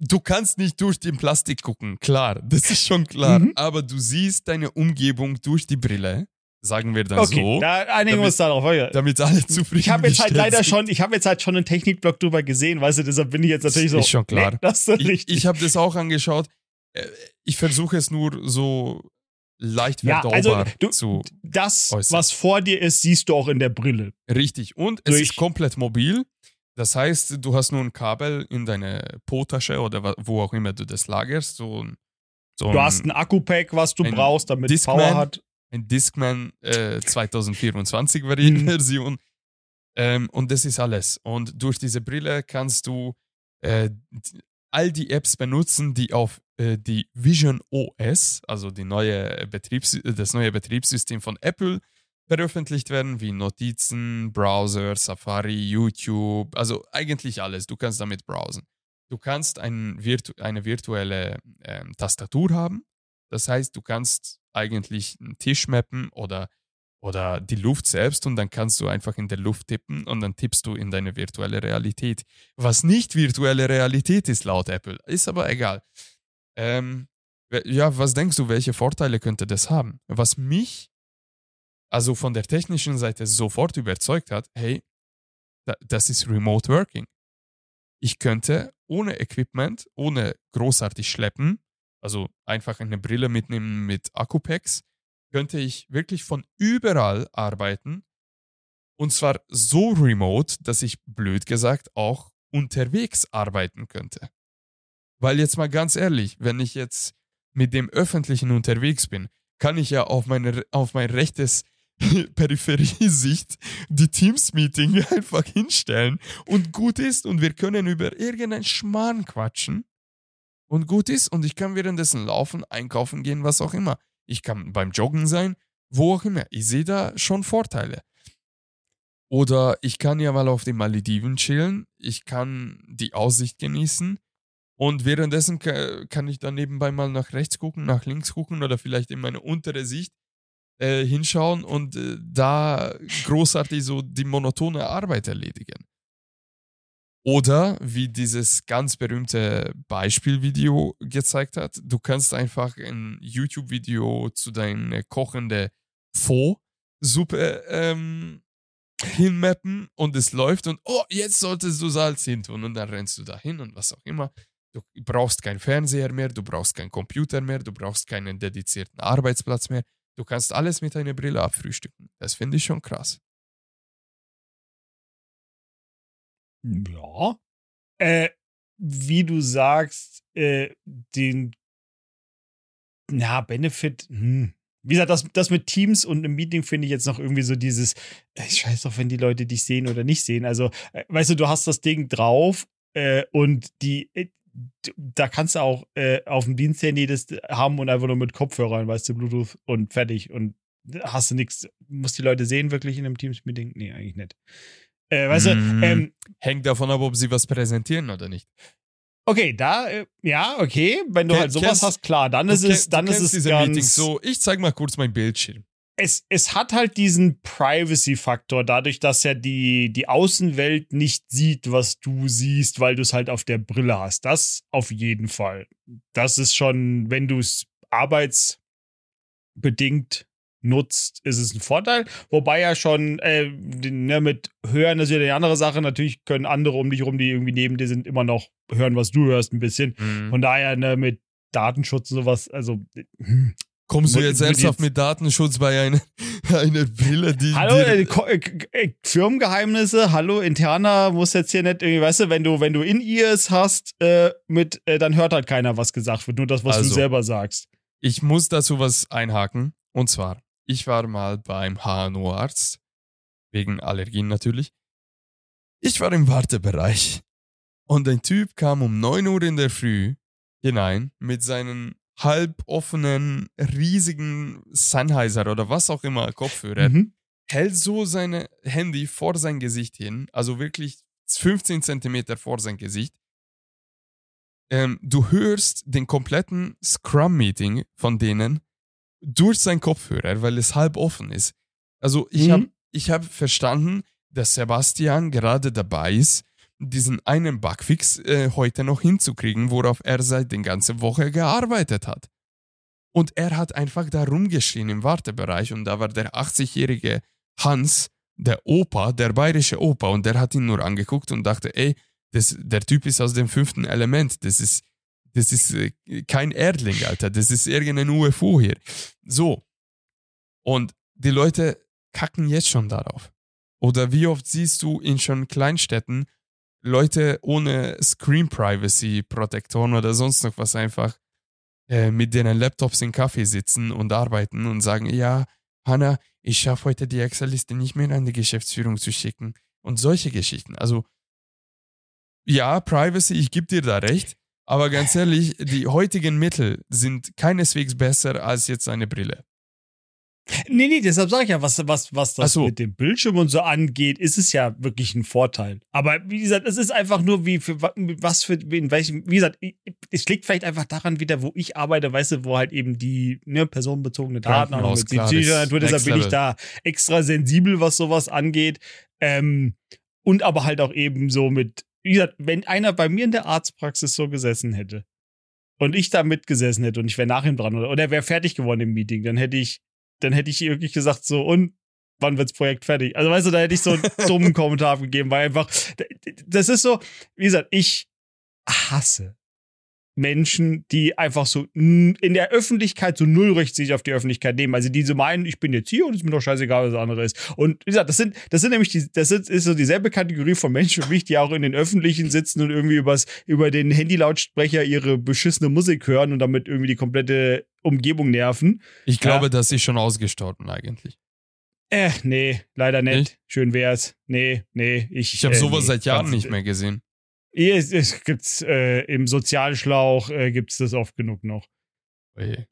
du kannst nicht durch den Plastik gucken, klar, das ist schon klar, Mhm. aber du siehst deine Umgebung durch die Brille, sagen wir dann Okay, so, da einigen wir damit- uns darauf. Ja. damit alle zufrieden Ich habe jetzt halt leider sind. schon, ich habe jetzt halt schon einen Technikblog drüber gesehen, weißt du, deshalb bin ich jetzt natürlich so. Ist schon klar. Nee, das ist Ich, richtig. ich habe das auch angeschaut. Äh, Ich versuche es nur so leicht ja, also du, zu. das, äußern. was vor dir ist, siehst du auch in der Brille. Richtig. Und es Durch- ist komplett mobil. Das heißt, du hast nur ein Kabel in deine Po-Tasche oder wo auch immer du das lagerst. So ein, so Du hast ein Akku-Pack, was du ein brauchst, damit es Discman. Power hat. ein Discman äh, [LAUGHS] 2024 Vari- Mhm. Version. Ähm, und das ist alles. Und durch diese Brille kannst du äh, all die Apps benutzen, die auf äh, die Vision OS, also die neue Betriebs das neue Betriebssystem von Apple, veröffentlicht werden, wie Notizen, Browser, Safari, YouTube, also eigentlich alles. Du kannst damit browsen. Du kannst ein virtu eine virtuelle ähm, Tastatur haben. Das heißt, du kannst eigentlich einen Tisch mappen oder, oder die Luft selbst und dann kannst du einfach in der Luft tippen und dann tippst du in deine virtuelle Realität. Was nicht virtuelle Realität ist laut Apple, ist aber egal. Ähm, ja, was denkst du, welche Vorteile könnte das haben? Was mich also von der technischen Seite sofort überzeugt hat, hey, da, das ist Remote Working. Ich könnte ohne Equipment, ohne großartig schleppen, also einfach eine Brille mitnehmen mit Akkupacks, könnte ich wirklich von überall arbeiten und zwar so remote, dass ich blöd gesagt auch unterwegs arbeiten könnte. Weil jetzt mal ganz ehrlich, wenn ich jetzt mit dem Öffentlichen unterwegs bin, kann ich ja auf, meine, auf mein rechtes [LAUGHS] Peripheriesicht die Teams-Meeting [LAUGHS] einfach hinstellen und gut ist und wir können über irgendeinen Schmarrn quatschen und gut ist und ich kann währenddessen laufen, einkaufen gehen, was auch immer. Ich kann beim Joggen sein, wo auch immer. Ich sehe da schon Vorteile. Oder ich kann ja mal auf den Malediven chillen, ich kann die Aussicht genießen und währenddessen ka- kann ich dann nebenbei mal nach rechts gucken, nach links gucken oder vielleicht in meine untere Sicht äh, hinschauen und äh, da großartig so die monotone Arbeit erledigen. Oder wie dieses ganz berühmte Beispielvideo gezeigt hat, du kannst einfach ein YouTube-Video zu deiner kochende Pho-Suppe ähm, hinmappen und es läuft und oh, jetzt solltest du Salz hin tun und dann rennst du dahin und was auch immer. Du brauchst keinen Fernseher mehr, du brauchst keinen Computer mehr, du brauchst keinen dedizierten Arbeitsplatz mehr. Du kannst alles mit einer Brille abfrühstücken. Das finde ich schon krass. Ja. Äh, wie du sagst, äh, den na, Benefit, hm. Wie gesagt, das, das mit Teams und einem Meeting finde ich jetzt noch irgendwie so dieses, äh, ich weiß doch, wenn die Leute dich sehen oder nicht sehen. Also, äh, weißt du, du hast das Ding drauf äh, und die, äh, da kannst du auch auf dem Diensthandy das haben und einfach nur mit Kopfhörern, weißt du, Bluetooth und fertig und hast du nichts. Muss die Leute sehen wirklich in einem Teams-Meeting? Nee, eigentlich nicht. Äh, weißt Mm. du, ähm, Hängt davon ab, ob sie was präsentieren oder nicht. Okay, da, äh, ja, okay, wenn du Ken- halt sowas kennst- hast, klar, dann ist es, dann ist es diese ganz, Meetings so, ich zeig mal kurz meinen Bildschirm. es, es hat halt diesen Privacy-Faktor, dadurch, dass ja die, die Außenwelt nicht sieht, was du siehst, weil du es halt auf der Brille hast. Das auf jeden Fall. Das ist schon, wenn du es arbeitsbedingt nutzt, ist es ein Vorteil. Wobei ja schon äh, ne, mit Hören, das ist ja eine andere Sache. Natürlich können andere um dich rum, die irgendwie neben dir sind, immer noch hören, was du hörst, ein bisschen. Mhm. Von daher, ne, mit Datenschutz und sowas, also. hm. Kommst du jetzt ernsthaft mit Datenschutz bei einer, [LAUGHS] einer Brille, die. Hallo, die, äh, äh, äh, Firmengeheimnisse, hallo, interner, muss jetzt hier nicht irgendwie, weißt du, wenn du, wenn du In-Ears hast, äh, mit, äh, dann hört halt keiner, was gesagt wird, nur das, was du Also. selber sagst. Ich muss dazu was einhaken. Und zwar, ich war mal beim HNO-Arzt, wegen Allergien natürlich. Ich war im Wartebereich und ein Typ kam um 9 Uhr in der Früh hinein mit seinen halboffenen, riesigen Sennheiser oder was auch immer Kopfhörer, Mhm. hält so sein Handy vor sein Gesicht hin, also wirklich 15 Zentimeter vor sein Gesicht. Ähm, du hörst den kompletten Scrum-Meeting von denen durch seinen Kopfhörer, weil es halb offen ist. Also ich Mhm. habe ich hab verstanden, dass Sebastian gerade dabei ist, diesen einen Bugfix äh, heute noch hinzukriegen, worauf er seit der ganzen Woche gearbeitet hat. Und er hat einfach da rumgeschrien im Wartebereich und da war der 80-jährige Hans, der Opa, der bayerische Opa, und der hat ihn nur angeguckt und dachte, ey, das, der Typ ist aus dem fünften Element, das ist, das ist äh, kein Erdling, Alter, das ist irgendein UFO hier. So. Und die Leute kacken jetzt schon darauf. Oder wie oft siehst du in schon Kleinstädten Leute ohne Screen Privacy Protektoren oder sonst noch was einfach äh, mit deren Laptops im Kaffee sitzen und arbeiten und sagen, ja, Hanna, ich schaffe heute die Excel-Liste nicht mehr an die Geschäftsführung zu schicken. Und solche Geschichten. Also, ja, Privacy, ich gebe dir da recht, aber ganz ehrlich, die heutigen Mittel sind keineswegs besser als jetzt eine Brille. Nee, nee, deshalb sage ich ja, was, was, was das so. mit dem Bildschirm und so angeht, ist es ja wirklich ein Vorteil. Aber wie gesagt, es ist einfach nur, wie für wa- was für, in welchem, wie gesagt, es liegt vielleicht einfach daran wieder, wo ich arbeite, weißt du, wo halt eben die ne, personenbezogene Daten auch mit das Natur, deshalb bin ich da extra sensibel, was sowas angeht. Ähm, und aber halt auch eben so mit, wie gesagt, wenn einer bei mir in der Arztpraxis so gesessen hätte und ich da mitgesessen hätte und ich wäre nach ihm dran oder, oder er wäre fertig geworden im Meeting, dann hätte ich, dann hätte ich wirklich gesagt, so, und wann wird's Projekt fertig? Also weißt du, da hätte ich so einen [LAUGHS] dummen Kommentar gegeben, weil einfach, das ist so, wie gesagt, ich hasse Menschen, die einfach so in der Öffentlichkeit so null sich auf die Öffentlichkeit nehmen. Also die so meinen, ich bin jetzt hier und es ist mir doch scheißegal, was das andere ist. Und wie gesagt, das sind, das sind nämlich die, das ist, ist so dieselbe Kategorie von Menschen für mich, die auch in den Öffentlichen sitzen und irgendwie übers, über den Handylautsprecher ihre beschissene Musik hören und damit irgendwie die komplette Umgebung nerven. Ich Ja. glaube, das ist schon ausgestorben eigentlich. Äh, nee, leider nicht. Nicht? Schön wär's. Nee, nee. Ich, Ich habe äh, sowas nee. seit Jahren nicht mehr gesehen. Ist- Es gibt's äh, im Sozialschlauch äh, gibt's das oft genug noch. Oje.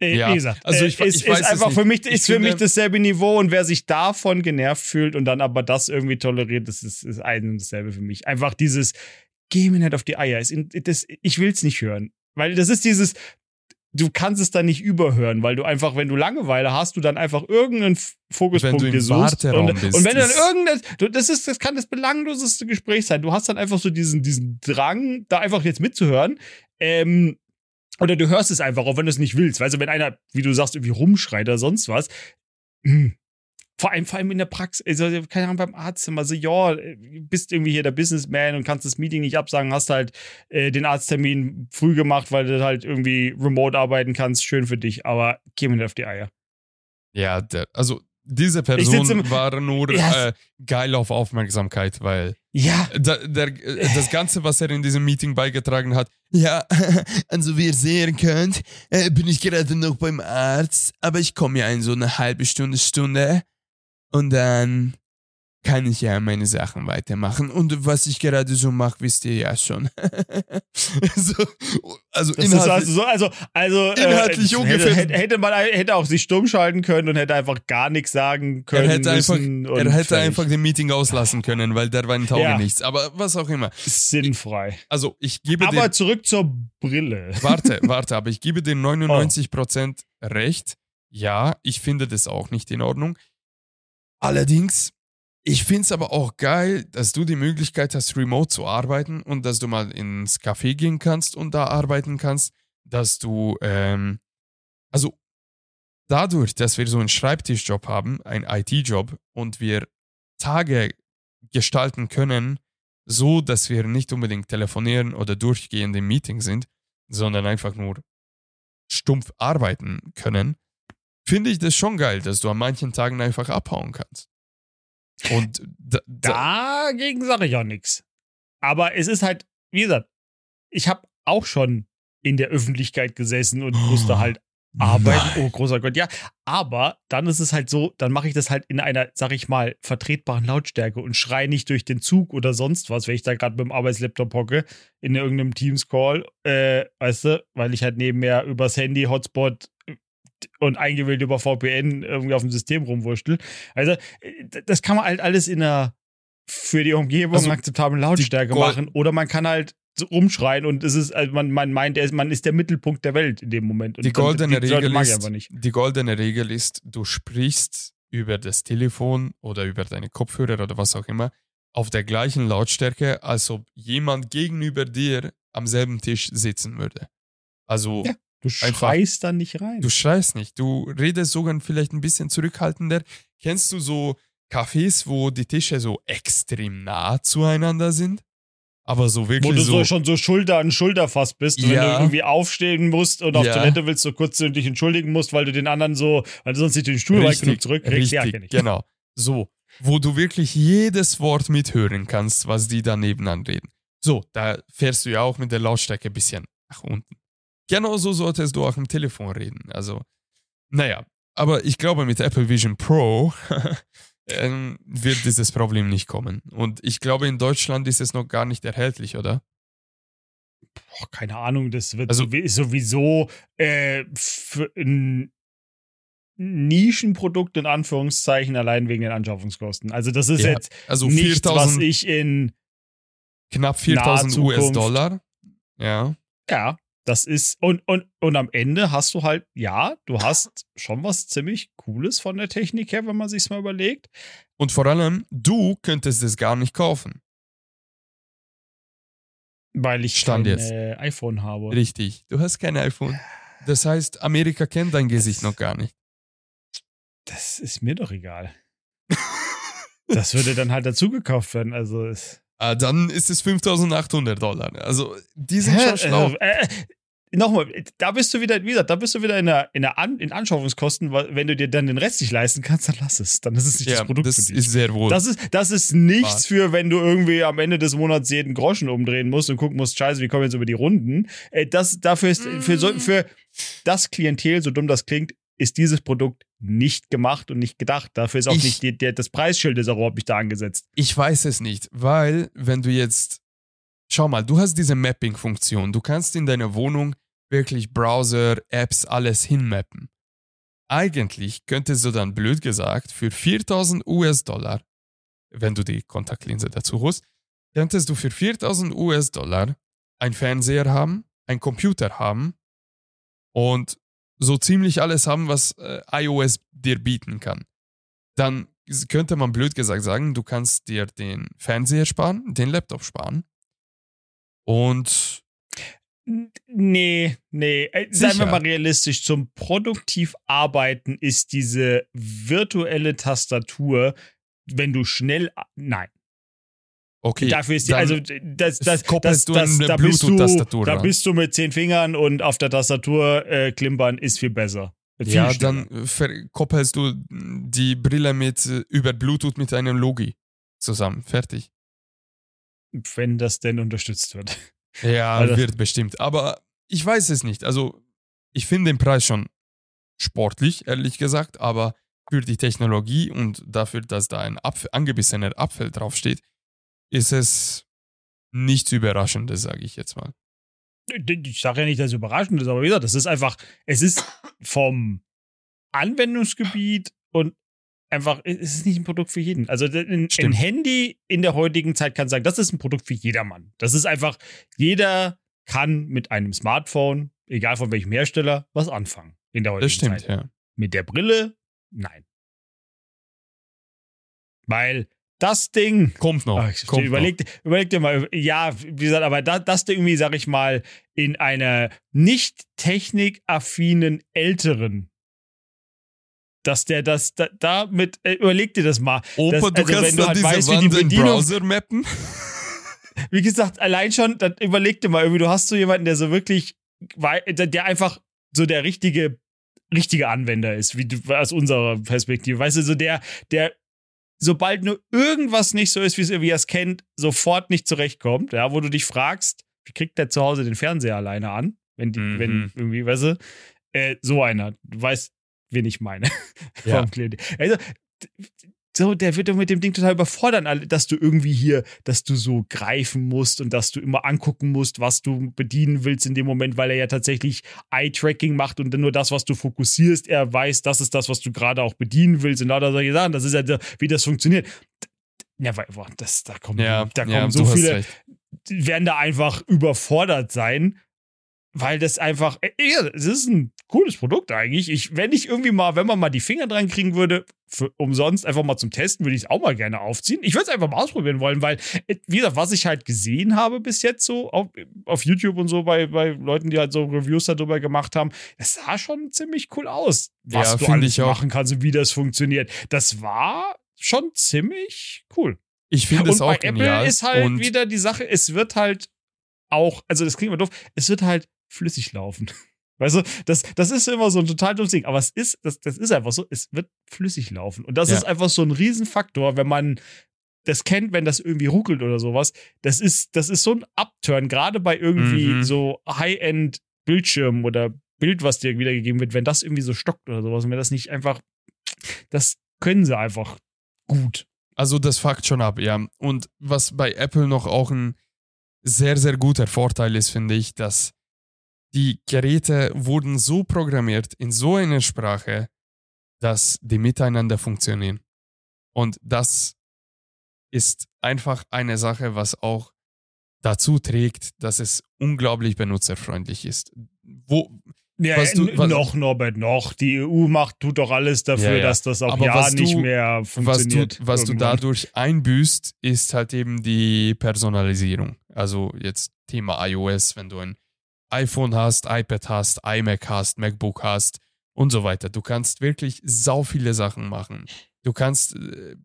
Äh, Ja, wie gesagt, also äh, ich- ist, ich weiß ist es einfach nicht. für mich Ich ist für finde- mich dasselbe Niveau und wer sich davon genervt fühlt und dann aber das irgendwie toleriert, das ist, ist ein und dasselbe für mich. Einfach dieses geh mir nicht auf die Eier. Es Das, ich will's nicht hören, weil das ist dieses du kannst es dann nicht überhören, weil du einfach, wenn du Langeweile hast, du dann einfach irgendeinen Fokuspunkt dir suchst. Und, bist, und wenn du dann irgendein, du, das ist, das kann das belangloseste Gespräch sein. Du hast dann einfach so diesen, diesen Drang, da einfach jetzt mitzuhören. Ähm, oder du hörst es einfach, auch wenn du es nicht willst. Weißt du, wenn einer, wie du sagst, irgendwie rumschreit oder sonst was. hm, Vor allem, vor allem in der Praxis, also, keine Ahnung, beim Arzt immer so, ja, du bist irgendwie hier der Businessman und kannst das Meeting nicht absagen, hast halt äh, den Arzttermin früh gemacht, weil du halt irgendwie remote arbeiten kannst, schön für dich, aber geh mir nicht auf die Eier. Ja, der, also diese Person im- war nur Ja. äh, geil auf Aufmerksamkeit, weil Ja, da, der, das Ganze, was er in diesem Meeting beigetragen hat, ja, [LAUGHS] also wie ihr sehen könnt, äh, bin ich gerade noch beim Arzt, aber ich komme ja in so eine halbe Stunde, Stunde und dann kann ich ja meine Sachen weitermachen. Und was ich gerade so mache, wisst ihr ja schon. [LAUGHS] so, also inhaltlich, also so, also, also Inhaltlich äh, ungefähr- Hätte, hätte man hätte auch sich stumm schalten können und hätte einfach gar nichts sagen können. er hätte, einfach, er hätte einfach den Meeting auslassen können, weil der war ein Tauge Ja. nichts. Aber was auch immer. sinnfrei. Also ich gebe Aber zurück zur Brille. Warte, warte, aber ich gebe dir [LAUGHS] 99% recht. Ja, ich finde das auch nicht in Ordnung. Allerdings, ich finde es aber auch geil, dass du die Möglichkeit hast, remote zu arbeiten und dass du mal ins Café gehen kannst und da arbeiten kannst, dass du, ähm, also dadurch, dass wir so einen Schreibtischjob haben, einen IT-Job und wir Tage gestalten können, so dass wir nicht unbedingt telefonieren oder durchgehend im Meeting sind, sondern einfach nur stumpf arbeiten können, finde ich das schon geil, dass du an manchen Tagen einfach abhauen kannst. Und da, da, Dagegen sage ich auch nichts. Aber es ist halt, wie gesagt, ich habe auch schon in der Öffentlichkeit gesessen und Oh. musste halt arbeiten. Oh, großer Gott, ja. Aber dann ist es halt so, dann mache ich das halt in einer, sag ich mal, vertretbaren Lautstärke und schreie nicht durch den Zug oder sonst was, wenn ich da gerade mit dem Arbeitslaptop hocke, in irgendeinem Teams-Call, äh, weißt du, weil ich halt nebenher übers Handy, Hotspot und eingewählt über VPN irgendwie auf dem System rumwurschtel. Also, das kann man halt alles in einer für die Umgebung Also, akzeptablen Lautstärke machen. Oder man kann halt so rumschreien und es ist, also man, man meint, ist- man ist der Mittelpunkt der Welt in dem Moment. Und Die goldene die Leute Regel ist, die goldene Regel ist, du sprichst über das Telefon oder über deine Kopfhörer oder was auch immer auf der gleichen Lautstärke, als ob jemand gegenüber dir am selben Tisch sitzen würde. Also Ja. Du schreist dann nicht rein. du schreist nicht, du redest sogar vielleicht ein bisschen zurückhaltender. Kennst du so Cafés, wo die Tische so extrem nah zueinander sind? Aber so wo wirklich du so, so, schon so Schulter an Schulter fast bist, und wenn Ja. du irgendwie aufstehen musst und auf Ja. Toilette willst, so kurz dich entschuldigen musst, weil du den anderen so, weil du sonst nicht den Stuhl weit genug zurückkriegst. richtig, Ja, ich. genau. So, wo du wirklich jedes Wort mithören kannst, was die da nebenan reden. So, da fährst du ja auch mit der Lautstärke ein bisschen nach unten. Genauso solltest du auch im Telefon reden. Also, naja, aber ich glaube, mit Apple Vision Pro [LAUGHS] ähm, wird dieses Problem nicht kommen. Und ich glaube, in Deutschland ist es noch gar nicht erhältlich, oder? Boah, keine Ahnung, das wird Also- sowie- sowieso äh, ein Nischenprodukt in Anführungszeichen allein wegen den Anschaffungskosten. Also das ist Ja, jetzt Also nichts, was 4000, ich in knapp 4000 naher Zukunft- US-Dollar. Ja. Ja, das ist, und, und, und am Ende hast du halt, ja, du hast schon was ziemlich Cooles von der Technik her, wenn man sich's mal überlegt. Und vor allem, du könntest es gar nicht kaufen. Weil ich Stand kein jetzt. äh, iPhone habe. Richtig, du hast kein iPhone. Das heißt, Amerika kennt dein Gesicht noch gar nicht. Das ist mir doch egal. das würde dann halt dazu gekauft werden. Also es, Ah, dann ist es 5800 Dollar. Also, die sind Hä? schon schlau. Also, äh, Nochmal, da bist du wieder, wie gesagt, da bist du wieder in der, in der An in Anschaffungskosten, weil wenn du dir dann den Rest nicht leisten kannst, dann lass es. Dann ist es nicht ja, das Produkt das für dich. ist sehr wohl. Das ist, das ist nichts Wahr. für, wenn du irgendwie am Ende des Monats jeden Groschen umdrehen musst und gucken musst, scheiße, wie kommen wir jetzt über die Runden. Äh, Das, dafür ist, für, so, für das Klientel, so dumm das klingt, ist dieses Produkt nicht gemacht und nicht gedacht. Dafür ist auch Ich- nicht die, der, das Preisschild ist auch überhaupt nicht da angesetzt. ich weiß es nicht, weil, wenn du jetzt. Schau mal, du hast diese Mapping-Funktion. Du kannst in deiner Wohnung wirklich Browser, Apps, alles hinmappen. Eigentlich könntest du dann blöd gesagt für 4000 US-Dollar, wenn du die Kontaktlinse dazu hast, könntest du für 4000 US-Dollar einen Fernseher haben, einen Computer haben und so ziemlich alles haben, was äh, iOS dir bieten kann. Dann könnte man blöd gesagt sagen, du kannst dir den Fernseher sparen, den Laptop sparen und Nee, nee. Äh, Seien wir mal realistisch. Zum produktiv arbeiten ist diese virtuelle Tastatur, wenn du schnell. Nein. Okay, Dafür ist die, also das, das, koppelst das, du das, eine da bist du, da bist du mit zehn Fingern und auf der Tastatur äh, klimpern ist viel besser. Viel ja, schneller. dann verkoppelst du die Brille mit äh, über Bluetooth mit einem Logi zusammen. Fertig. wenn das denn unterstützt wird. Ja, [LAUGHS] das- wird bestimmt. Aber ich weiß es nicht. Also, ich finde den Preis schon sportlich, ehrlich gesagt, aber für die Technologie und dafür, dass da ein Apfel, angebissener Apfel draufsteht, ist es nichts Überraschendes, sage ich jetzt mal. Ich sage ja nicht, dass es überraschend ist, aber wie gesagt, das ist einfach, es ist vom Anwendungsgebiet und einfach, es ist nicht ein Produkt für jeden. Also ein, ein. Handy in der heutigen Zeit kann sagen, das ist ein Produkt für jedermann. Das ist einfach, jeder kann mit einem Smartphone, egal von welchem Hersteller, was anfangen in der heutigen Das stimmt, Zeit. ja. Mit der Brille, nein. Weil das Ding, Kommt noch. Ach, ich kommt überleg, überleg dir mal, ja, wie gesagt, aber da, das Ding irgendwie, sag ich mal, in einer nicht technikaffinen Älteren, dass der das da, damit, äh, überleg dir das mal. noch. Opa, das- du also wenn kannst du dann halt weißt, wie die Wand Bedienung- Browser mappen. Wie gesagt, allein schon, dann überleg dir mal, irgendwie, du hast so jemanden, der so wirklich, der einfach so der richtige, richtige Anwender ist, wie du, aus unserer Perspektive. Weißt du, so der, der sobald nur irgendwas nicht so ist, wie es er es kennt, sofort nicht zurechtkommt, ja, wo du dich fragst, wie kriegt der zu Hause den Fernseher alleine an? Wenn, die, Mhm. wenn irgendwie, weißt du, Äh, so einer. Du weißt, wen ich meine. Ja. [LAUGHS] Also, so, der wird doch mit dem Ding total überfordern, dass du irgendwie hier, dass du so greifen musst und dass du immer angucken musst, was du bedienen willst in dem Moment, weil er ja tatsächlich Eye-Tracking macht und dann nur das, was du fokussierst, er weiß, das ist das, was du gerade auch bedienen willst und lauter solche Sachen. Das ist ja, so, wie das funktioniert. Ja, weil, boah, das, da kommen, Ja, da kommen ja, so viele, recht. werden da einfach überfordert sein, weil das einfach, äh, ja, es ist ein cooles Produkt eigentlich. Ich, wenn ich irgendwie mal, wenn man mal die Finger dran kriegen würde, für umsonst einfach mal zum Testen, würde ich es auch mal gerne aufziehen. Ich würde es einfach mal ausprobieren wollen, weil, äh, wie gesagt, was ich halt gesehen habe bis jetzt so auf, auf YouTube und so bei, bei Leuten, die halt so Reviews darüber gemacht haben, es sah schon ziemlich cool aus, was Ja, du alles machen kannst und wie das funktioniert. Das war schon ziemlich cool. Ich finde es auch bei genial. Apple ist halt und wieder die Sache, es wird halt auch, also das klingt immer doof, es wird halt flüssig laufen. Weißt du, das, das ist immer so ein total dummes Ding, aber es ist, das, das ist einfach so, es wird flüssig laufen. Und das Ja. ist einfach so ein Riesenfaktor, wenn man das kennt, wenn das irgendwie ruckelt oder sowas. Das ist, das ist so ein Upturn, gerade bei irgendwie Mhm. so High-End-Bildschirm oder Bild, was dir wiedergegeben wird, wenn das irgendwie so stockt oder sowas und wenn das nicht einfach, das können sie einfach gut. Also das fuckt schon ab, ja. Und was bei Apple noch auch ein sehr, sehr guter Vorteil ist, finde ich, dass die Geräte wurden so programmiert in so einer Sprache, dass die miteinander funktionieren. Und das ist einfach eine Sache, was auch dazu trägt, dass es unglaublich benutzerfreundlich ist. Wo, Ja, Was du- was- noch, Norbert, noch. Die EU macht, tut doch alles dafür, Ja, ja. dass das auch ja nicht du- mehr was du, funktioniert. was du dadurch einbüßt, ist halt eben die Personalisierung. Also jetzt Thema iOS, wenn du ein iPhone hast, iPad hast, iMac hast, MacBook hast und so weiter. Du kannst wirklich sau viele Sachen machen. Du kannst äh,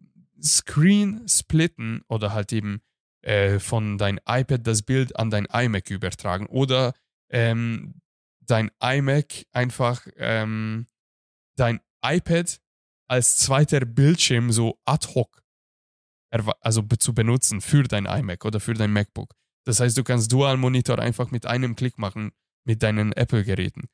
Screen splitten oder halt eben äh, von dein iPad das Bild an dein iMac übertragen oder ähm, dein iMac einfach ähm, dein iPad als zweiter Bildschirm so ad hoc also zu benutzen für dein iMac oder für dein MacBook. Das heißt, du kannst Dual-Monitor einfach mit einem Klick machen mit deinen Apple-Geräten.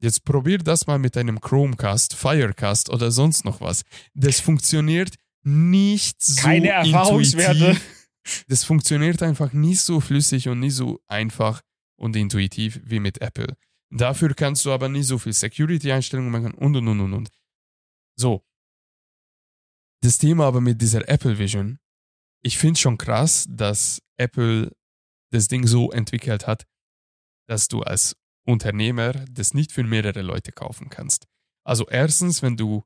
Jetzt probier das mal mit deinem Chromecast, Firecast oder sonst noch was. Das funktioniert nicht so Keine Erfahrungswerte. intuitiv. Das funktioniert einfach nicht so flüssig und nicht so einfach und intuitiv wie mit Apple. Dafür kannst du aber nicht so viel Security-Einstellungen machen und und und und und. So. Das Thema aber mit dieser Apple Vision, ich finde schon krass, dass Apple das Ding so entwickelt hat, dass du als Unternehmer das nicht für mehrere Leute kaufen kannst. Also erstens, wenn du,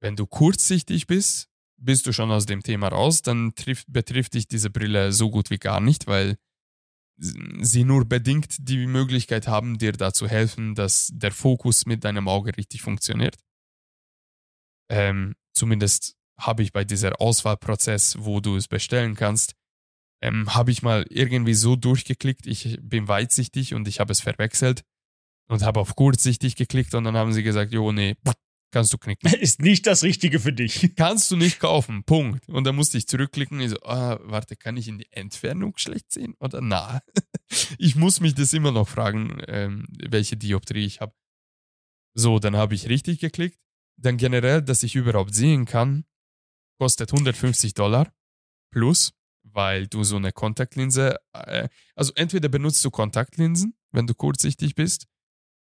wenn du kurzsichtig bist, bist du schon aus dem Thema raus, dann trifft, betrifft dich diese Brille so gut wie gar nicht, weil sie nur bedingt die Möglichkeit haben, dir da zu helfen, dass der Fokus mit deinem Auge richtig funktioniert. Ähm, zumindest habe ich bei dieser Auswahlprozess, wo du es bestellen kannst, ähm, habe ich mal irgendwie so durchgeklickt, ich bin weitsichtig und ich habe es verwechselt und habe auf kurzsichtig geklickt und dann haben sie gesagt, jo, nee, kannst du knicken. [LAUGHS] Ist nicht das Richtige für dich. [LAUGHS] Kannst du nicht kaufen, Punkt. Und dann musste ich zurückklicken, ich so, ah, warte, kann ich in die Entfernung schlecht sehen oder na? [LAUGHS] ich muss mich das immer noch fragen, ähm, welche Dioptrie ich habe. So, dann habe ich richtig geklickt. Dann generell, dass ich überhaupt sehen kann, kostet 150 Dollar plus, weil du so eine Kontaktlinse, äh, also entweder benutzt du Kontaktlinsen, wenn du kurzsichtig bist,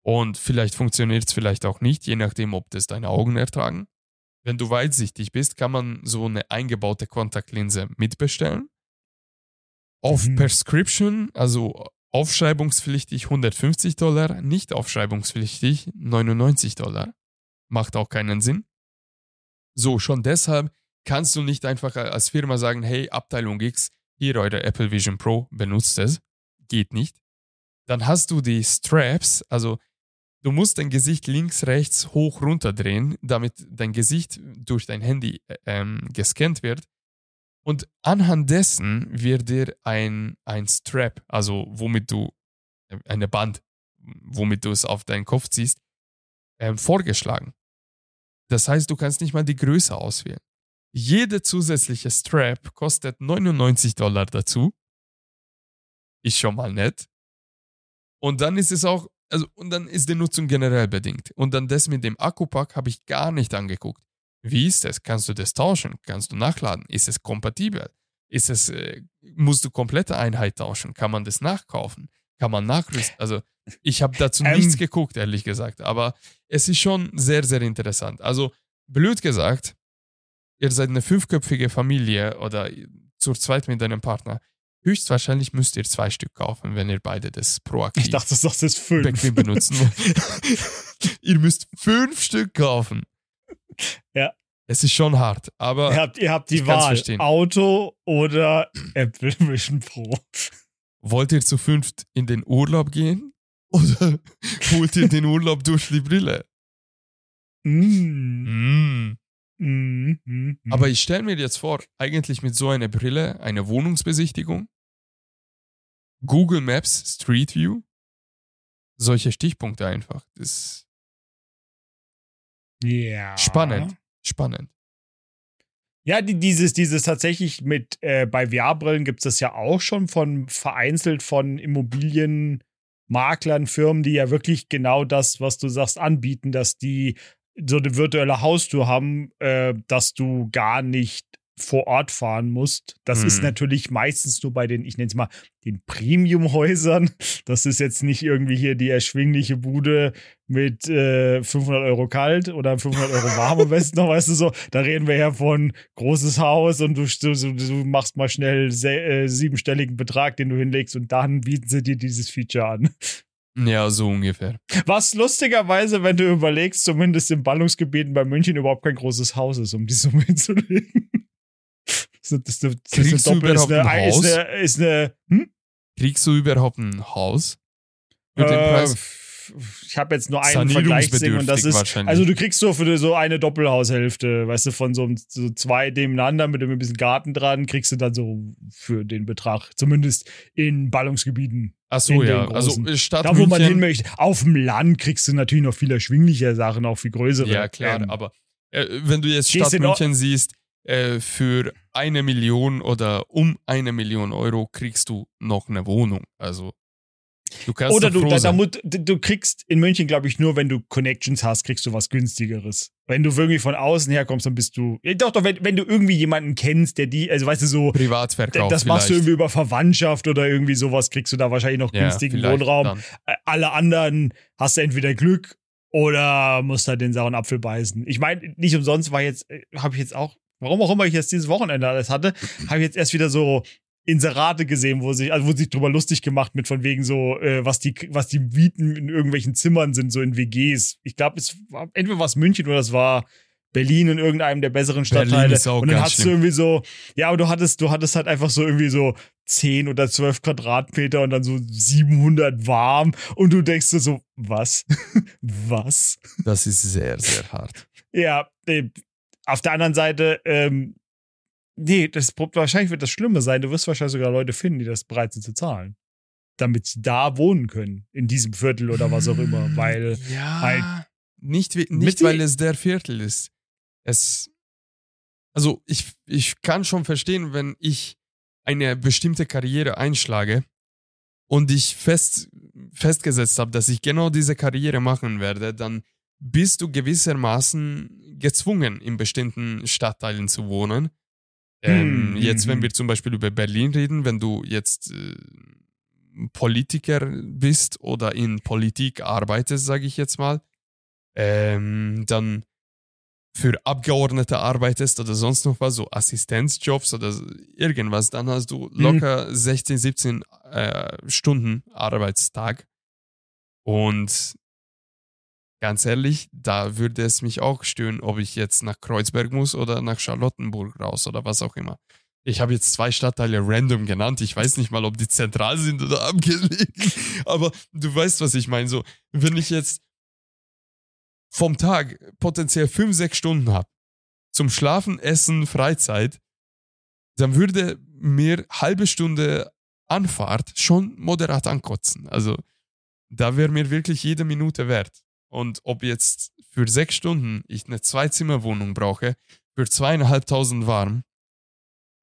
und vielleicht funktioniert es vielleicht auch nicht, je nachdem, ob das deine Augen ertragen. Wenn du weitsichtig bist, kann man so eine eingebaute Kontaktlinse mitbestellen. Auf Mhm. Prescription, also aufschreibungspflichtig 150 Dollar, nicht aufschreibungspflichtig 99 Dollar. Macht auch keinen Sinn. So, schon deshalb kannst du nicht einfach als Firma sagen, hey, Abteilung X, hier eure Apple Vision Pro, benutzt es. Geht nicht. Dann hast du die Straps, also du musst dein Gesicht links, rechts, hoch, runter drehen, damit dein Gesicht durch dein Handy äh, ähm, gescannt wird. Und anhand dessen wird dir ein, ein Strap, also womit du, äh, eine Band, womit du es auf deinen Kopf ziehst, ähm, vorgeschlagen. Das heißt, du kannst nicht mal die Größe auswählen. Jede zusätzliche Strap kostet 99 Dollar dazu. Ist schon mal nett. Und dann ist es auch, also, und dann ist die Nutzung generell bedingt. Und dann das mit dem Akkupack habe ich gar nicht angeguckt. Wie ist das? Kannst du das tauschen? Kannst du nachladen? Ist es kompatibel? Ist es, äh, musst du komplette Einheit tauschen? Kann man das nachkaufen? Kann man nachrüsten? Also, ich habe dazu Ähm. nichts geguckt, ehrlich gesagt. Aber es ist schon sehr, sehr interessant. Also, blöd gesagt, ihr seid eine fünfköpfige Familie oder zur zweit mit deinem Partner. Höchstwahrscheinlich müsst ihr zwei Stück kaufen, wenn ihr beide das proaktiv Ich dachte, das sagst jetzt fünf. bequem benutzen wollt. [LAUGHS] ihr müsst fünf Stück kaufen. Ja. Es ist schon hart, aber Ihr habt, ihr habt die Wahl. Auto oder [CLEARS THROAT] Apple Vision Pro. wollt ihr zu fünft in den Urlaub gehen? Oder [LAUGHS] holt ihr den Urlaub durch die Brille? Mm. Mm. Mm, mm, mm. Aber ich stelle mir jetzt vor, eigentlich mit so einer Brille eine Wohnungsbesichtigung, Google Maps Street View, solche Stichpunkte einfach. Das ist ja. spannend. Spannend. Ja, die, dieses, dieses tatsächlich mit, äh, bei VR-Brillen gibt es das ja auch schon von vereinzelt von Immobilienmaklern, Firmen, die ja wirklich genau das, was du sagst, anbieten, dass die so eine virtuelle Haustür haben, äh, dass du gar nicht vor Ort fahren musst. Das ist Hm. natürlich meistens nur bei den, ich nenne es mal, den Premium-Häusern. Das ist jetzt nicht irgendwie hier die erschwingliche Bude mit äh, 500 Euro kalt oder 500 Euro warm am besten noch, weißt du so. Da reden wir ja von großes Haus und du, du, du machst mal schnell se äh, siebenstelligen Betrag, den du hinlegst und dann bieten sie dir dieses Feature an. Ja, so ungefähr. Was lustigerweise, wenn du überlegst, zumindest in Ballungsgebieten bei München überhaupt kein großes Haus ist, um die Summe [LAUGHS] hinzulegen. Das ist, das ist, das ist Kriegst du eine Doppel- überhaupt ist eine, ein ist Haus? eine, ist eine hm? Kriegst du überhaupt ein Haus? Den Äh, Preis? Ich habe jetzt nur einen Vergleichsding und das ist, also du kriegst so für so eine Doppelhaushälfte, weißt du, von so, einem- so zwei nebeneinander mit ein bisschen Garten dran, kriegst du dann so für den Betrag, zumindest in Ballungsgebieten. Ach so, ja. Also großen. Stadt Da, wo man hin möchte. Auf dem Land kriegst du natürlich noch viel erschwinglicher Sachen, auch viel größere. Ja, klar, Ähm, aber äh, wenn du jetzt Stadt München siehst, äh, für eine Million oder um eine Million Euro kriegst du noch eine Wohnung. Also du kannst Oder du, da, da, du kriegst in München, glaube ich, nur wenn du Connections hast, kriegst du was günstigeres. Wenn du wirklich von außen herkommst, dann bist du. Doch, doch, wenn, wenn du irgendwie jemanden kennst, der die, also weißt du, so, Privatverkauf das machst du irgendwie über Verwandtschaft oder irgendwie sowas, kriegst du da wahrscheinlich noch günstigen Wohnraum. dann. Äh, Alle anderen hast du entweder Glück oder musst halt den sauren Apfel beißen. Ich meine, nicht umsonst war jetzt, habe ich jetzt auch, warum auch immer ich jetzt dieses Wochenende alles hatte, habe ich jetzt erst wieder so Inserate gesehen, wo sich, also wo sich drüber lustig gemacht mit von wegen so, äh, was die, was die Mieten in irgendwelchen Zimmern sind, so in WGs. Ich glaube, es war entweder war es München oder es war Berlin in irgendeinem der besseren Stadtteile. und dann hast du schlimm. irgendwie so, ja, aber du hattest, du hattest halt einfach so irgendwie so 10 oder 12 Quadratmeter und dann so 700 warm und du denkst dir so, was? [LAUGHS] was? Das ist sehr, sehr hart. Ja, äh, auf der anderen Seite, ähm, nee, das, wahrscheinlich wird das Schlimme sein, du wirst wahrscheinlich sogar Leute finden, die das bereit sind zu zahlen. Damit sie da wohnen können, in diesem Viertel oder was auch immer, weil ja, halt- nicht, nicht weil es der Viertel ist. Es, also ich, ich kann schon verstehen, wenn ich eine bestimmte Karriere einschlage und ich fest, festgesetzt habe, dass ich genau diese Karriere machen werde, dann bist du gewissermaßen gezwungen, in bestimmten Stadtteilen zu wohnen. Ähm, Hm, jetzt, hm, wenn hm. wir zum Beispiel über Berlin reden, wenn du jetzt äh, Politiker bist oder in Politik arbeitest, sage ich jetzt mal, ähm, dann für Abgeordnete arbeitest oder sonst noch was, so Assistenzjobs oder irgendwas, dann hast du locker 16, 17 äh, Stunden Arbeitstag. Und ganz ehrlich, da würde es mich auch stören, ob ich jetzt nach Kreuzberg muss oder nach Charlottenburg raus oder was auch immer. Ich habe jetzt zwei Stadtteile random genannt. Ich weiß nicht mal, ob die zentral sind oder [LAUGHS] abgelegen. Aber du weißt, was ich meine. So, wenn ich jetzt vom Tag potenziell fünf, sechs Stunden habe zum Schlafen, Essen, Freizeit, dann würde mir halbe Stunde Anfahrt schon moderat ankotzen. Also da wäre mir wirklich jede Minute wert. Und ob jetzt für sechs Stunden ich eine Zwei-Zimmer-Wohnung brauche, für zweieinhalbtausend warm,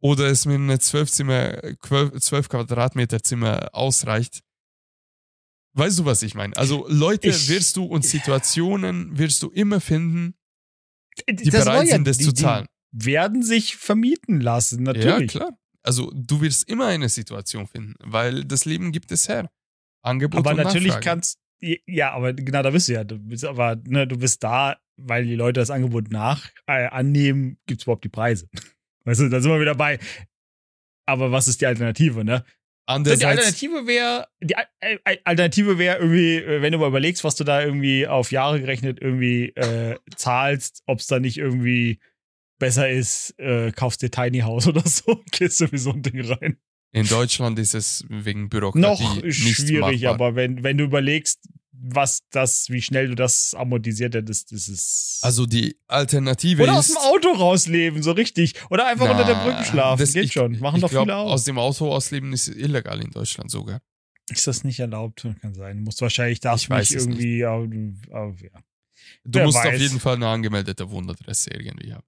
oder es mir eine zwölf, Zimmer, zwölf Quadratmeter Zimmer ausreicht, Weißt du, was ich meine? Also Leute Ich- wirst du und Situationen wirst du immer finden, die bereit ja- sind, das die- zu die zahlen. Werden sich vermieten lassen, Ja, natürlich. klar. Also du wirst immer eine Situation finden, weil das Leben gibt es her. Angebot aber und natürlich Nachfrage. kannst ja, aber genau, da bist du ja. Du bist aber, ne, du bist da, weil die Leute das Angebot nach äh, annehmen, gibt es überhaupt die Preise. [LAUGHS] Weißt du, da sind wir wieder bei. Aber was ist die Alternative, ne? Die Andererseits, Alternative wäre, die Al- Al- Alternative wäre irgendwie, äh, wenn du mal überlegst, was du da irgendwie auf Jahre gerechnet irgendwie äh, zahlst, ob es da nicht irgendwie besser ist, äh, kaufst dir Tiny House oder so, [LAUGHS] gehst du wie so ein Ding rein. In Deutschland ist es wegen Bürokratie Noch schwierig, machbar. aber wenn, wenn du überlegst, was das, wie schnell du das amortisiert hättest, ist. Also die Alternative oder aus ist dem Auto rausleben, so richtig. Oder einfach unter der Na, Brücke schlafen. das- Geht ich, schon. Machen ich doch glaub, viele auch. Aus dem Auto ausleben ist illegal in Deutschland sogar. Ist das nicht erlaubt? Kann sein. Du musst wahrscheinlich darfst Ich nicht es nicht. irgendwie. Auf, auf, ja. Du Wer musst auf weiß. jeden Fall eine angemeldete Wohnadresse irgendwie haben.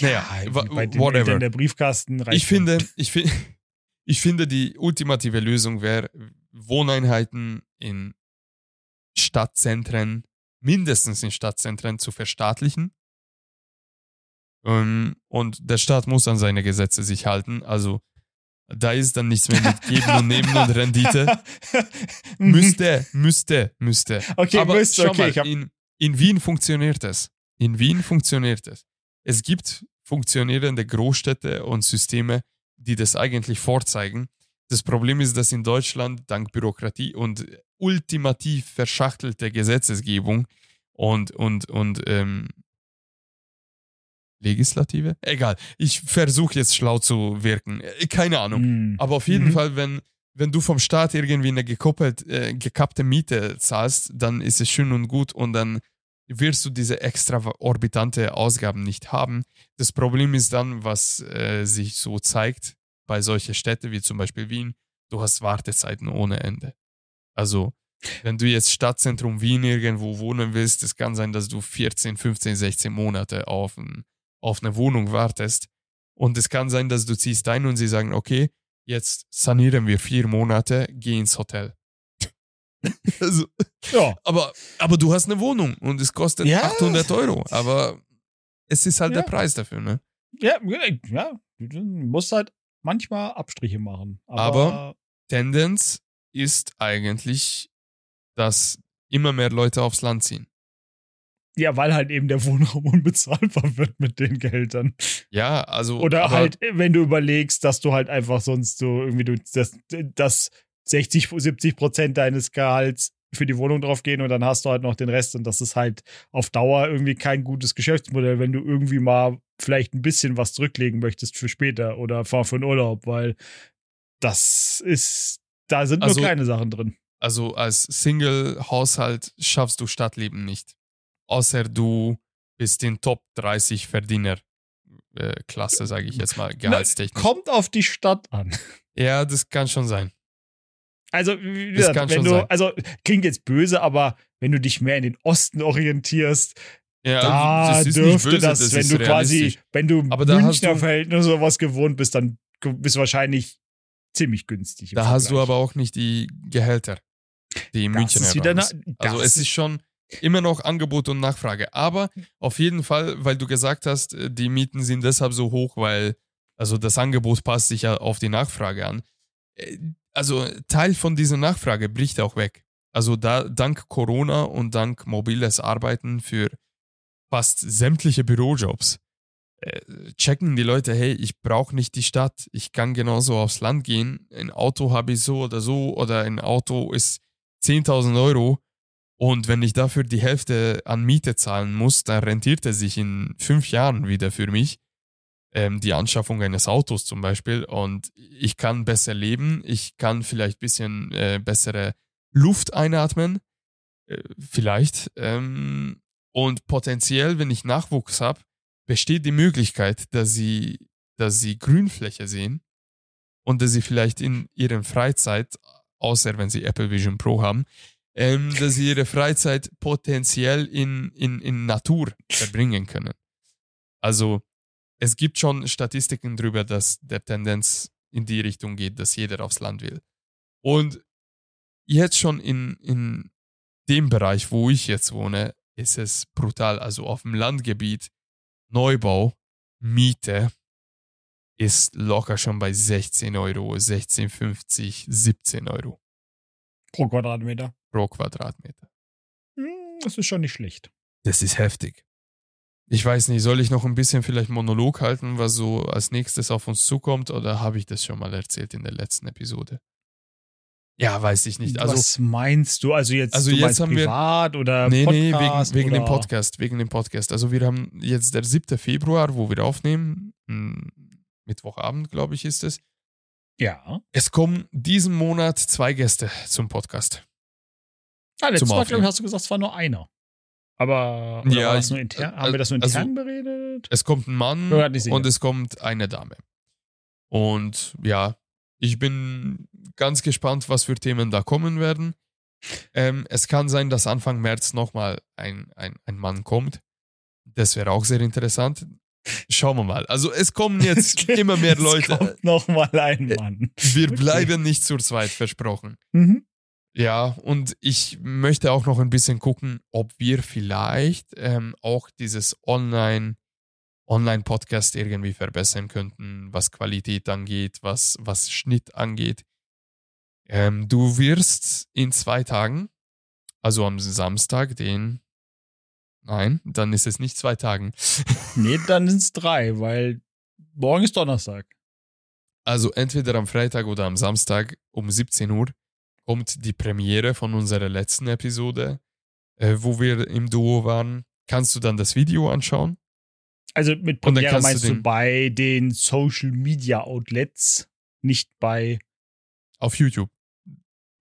Naja, Ja, den whatever. Eltern der Briefkasten Ich finde, ich, fi [LAUGHS] ich finde, die ultimative Lösung wäre, Wohneinheiten in Stadtzentren, mindestens in Stadtzentren, zu verstaatlichen. Ähm, und der Staat muss an seine Gesetze sich halten. Also da ist dann nichts mehr mit Geben und Nehmen und Rendite. [LAUGHS] Mhm. Müsste, müsste, müsste. Okay, Aber müsste, schau okay, mal, in, in Wien funktioniert es. In Wien funktioniert es. Es gibt funktionierende Großstädte und Systeme, die das eigentlich vorzeigen. Das Problem ist, dass in Deutschland dank Bürokratie und ultimativ verschachtelte Gesetzesgebung und, und, und ähm, Legislative? Egal. Ich versuche jetzt schlau zu wirken. Äh, Keine Ahnung. Mhm. Aber auf jeden Mhm. Fall, wenn, wenn du vom Staat irgendwie eine gekoppelt, äh, gekappte Miete zahlst, dann ist es schön und gut und dann wirst du diese extraorbitante Ausgaben nicht haben. Das Problem ist dann, was äh, sich so zeigt bei solchen Städten wie zum Beispiel Wien, du hast Wartezeiten ohne Ende. Also, wenn du jetzt Stadtzentrum Wien irgendwo wohnen willst, es kann sein, dass du 14, 15, 16 Monate auf, ein, auf eine Wohnung wartest. Und es kann sein, dass du ziehst ein und sie sagen, okay, jetzt sanieren wir vier Monate, geh ins Hotel. [LAUGHS] also, Ja. aber, aber du hast eine Wohnung und es kostet Ja. 800 Euro. Aber es ist halt Ja. der Preis dafür, ne? Ja, ja, du musst halt manchmal Abstriche machen. Aber, Aber- Tendenz ist eigentlich, dass immer mehr Leute aufs Land ziehen. ja, weil halt eben der Wohnraum [LAUGHS] unbezahlbar wird mit den Gehältern. Ja, also. Oder halt, wenn du überlegst, dass du halt einfach sonst so irgendwie du das, das 60, 70 Prozent deines Gehalts für die Wohnung drauf gehen und dann hast du halt noch den Rest und das ist halt auf Dauer irgendwie kein gutes Geschäftsmodell, wenn du irgendwie mal vielleicht ein bisschen was zurücklegen möchtest für später oder für für einen Urlaub, weil das ist, da sind Also- nur kleine Sachen drin. Also als Single-Haushalt schaffst du Stadtleben nicht. Außer du bist in Top 30 Verdiener. äh, Klasse, sage ich jetzt mal, gehaltstechnisch. Kommt auf die Stadt an. Ja, das kann schon sein. Also, wie Das gesagt, kann wenn schon du, sein. also klingt jetzt böse, aber wenn du dich mehr in den Osten orientierst, Ja, da das dürfte böse, das, das wenn du quasi, wenn du Aber Münchner du- Verhältnisse oder sowas gewohnt bist, dann bist du wahrscheinlich ziemlich günstig. im Da hast du Vergleich. aber auch nicht die Gehälter, die in Das München ist wieder Also es ist schon immer noch Angebot und Nachfrage. Aber auf jeden Fall, weil du gesagt hast, äh, die Mieten sind deshalb so hoch, weil also das Angebot passt sich ja auf die Nachfrage an. Also Teil von dieser Nachfrage bricht auch weg. Also da dank Corona und dank mobiles Arbeiten für fast sämtliche Bürojobs äh, checken die Leute, hey, ich brauche nicht die Stadt, ich kann genauso aufs Land gehen. Ein Auto habe ich so oder so oder ein Auto ist 10.000 Euro und wenn ich dafür die Hälfte an Miete zahlen muss, dann rentiert es sich in fünf Jahren wieder für mich. Ähm, die Anschaffung eines Autos zum Beispiel. Und ich kann besser leben, ich kann vielleicht ein bisschen äh, bessere Luft einatmen. Äh, vielleicht. Ähm, und potenziell, wenn ich Nachwuchs habe, besteht die Möglichkeit, dass sie, dass sie Grünfläche sehen und dass sie vielleicht in ihrer Freizeit, außer wenn sie Apple Vision Pro haben, ähm, dass sie ihre Freizeit potenziell in, in, in Natur [LAUGHS] verbringen können. Also es gibt schon Statistiken darüber, dass der Tendenz in die Richtung geht, dass jeder aufs Land will. Und jetzt schon in, in dem Bereich, wo ich jetzt wohne, ist es brutal. Also auf dem Landgebiet, Neubau, Miete ist locker schon bei 16 Euro, 16,50, 17 Euro Pro Quadratmeter. pro Quadratmeter. Hm, Das ist schon nicht schlecht. Das ist heftig. Ich weiß nicht, soll ich noch ein bisschen vielleicht Monolog halten, was so als nächstes auf uns zukommt, oder habe ich das schon mal erzählt in der letzten Episode? Ja, weiß ich nicht. Also, Was meinst du? Also jetzt, Also du jetzt haben wir- privat oder nee, nee, Podcast wegen, wegen dem? Podcast, wegen dem Podcast. Also wir haben jetzt der 7. Februar, wo wir aufnehmen, hm, Mittwochabend, glaube ich, ist es. Ja. Es kommen diesen Monat zwei Gäste zum Podcast. Ah, letztes Zum Mal, glaube ich, hast du gesagt, es war nur einer. Aber Ja, war das nur ich- intern? äh, haben wir das nur also- intern beredet? Es kommt ein Mann und es kommt eine Dame. Und ja, ich bin ganz gespannt, was für Themen da kommen werden. Ähm, es kann sein, dass Anfang März nochmal ein, ein, ein Mann kommt. Das wäre auch sehr interessant. Schauen wir mal. Also es kommen jetzt [LAUGHS] immer mehr Es Leute. kommt noch mal ein Mann. Wir Okay. bleiben nicht zu zweit, versprochen. Mhm. Ja, und ich möchte auch noch ein bisschen gucken, ob wir vielleicht ähm, auch dieses Online, Online-Podcast irgendwie verbessern könnten, was Qualität angeht, was, was Schnitt angeht. Ähm, du wirst in zwei Tagen, also am Samstag, den. Nein, dann ist es nicht zwei Tagen. [LAUGHS] Nee, dann sind es drei, weil morgen ist Donnerstag. Also entweder am Freitag oder am Samstag um 17 Uhr kommt die Premiere von unserer letzten Episode, äh, wo wir im Duo waren. Kannst du dann das Video anschauen? Also mit Premiere du meinst du den- bei den Social Media Outlets, nicht bei. Auf YouTube.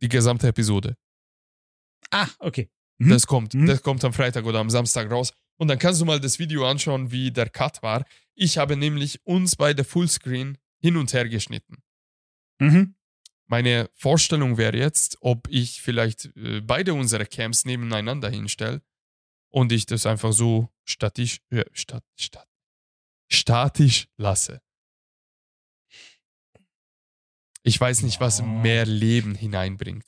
Die gesamte Episode. Ah, okay. Mhm. Das kommt. Mhm. Das kommt am Freitag oder am Samstag raus. Und dann kannst du mal das Video anschauen, wie der Cut war. Ich habe nämlich uns beide Fullscreen hin und her geschnitten. Mhm. Meine Vorstellung wäre jetzt, ob ich vielleicht äh, beide unsere Camps nebeneinander hinstelle und ich das einfach so statisch, äh, stat, stat, statisch lasse. Ich weiß nicht, was mehr Leben hineinbringt.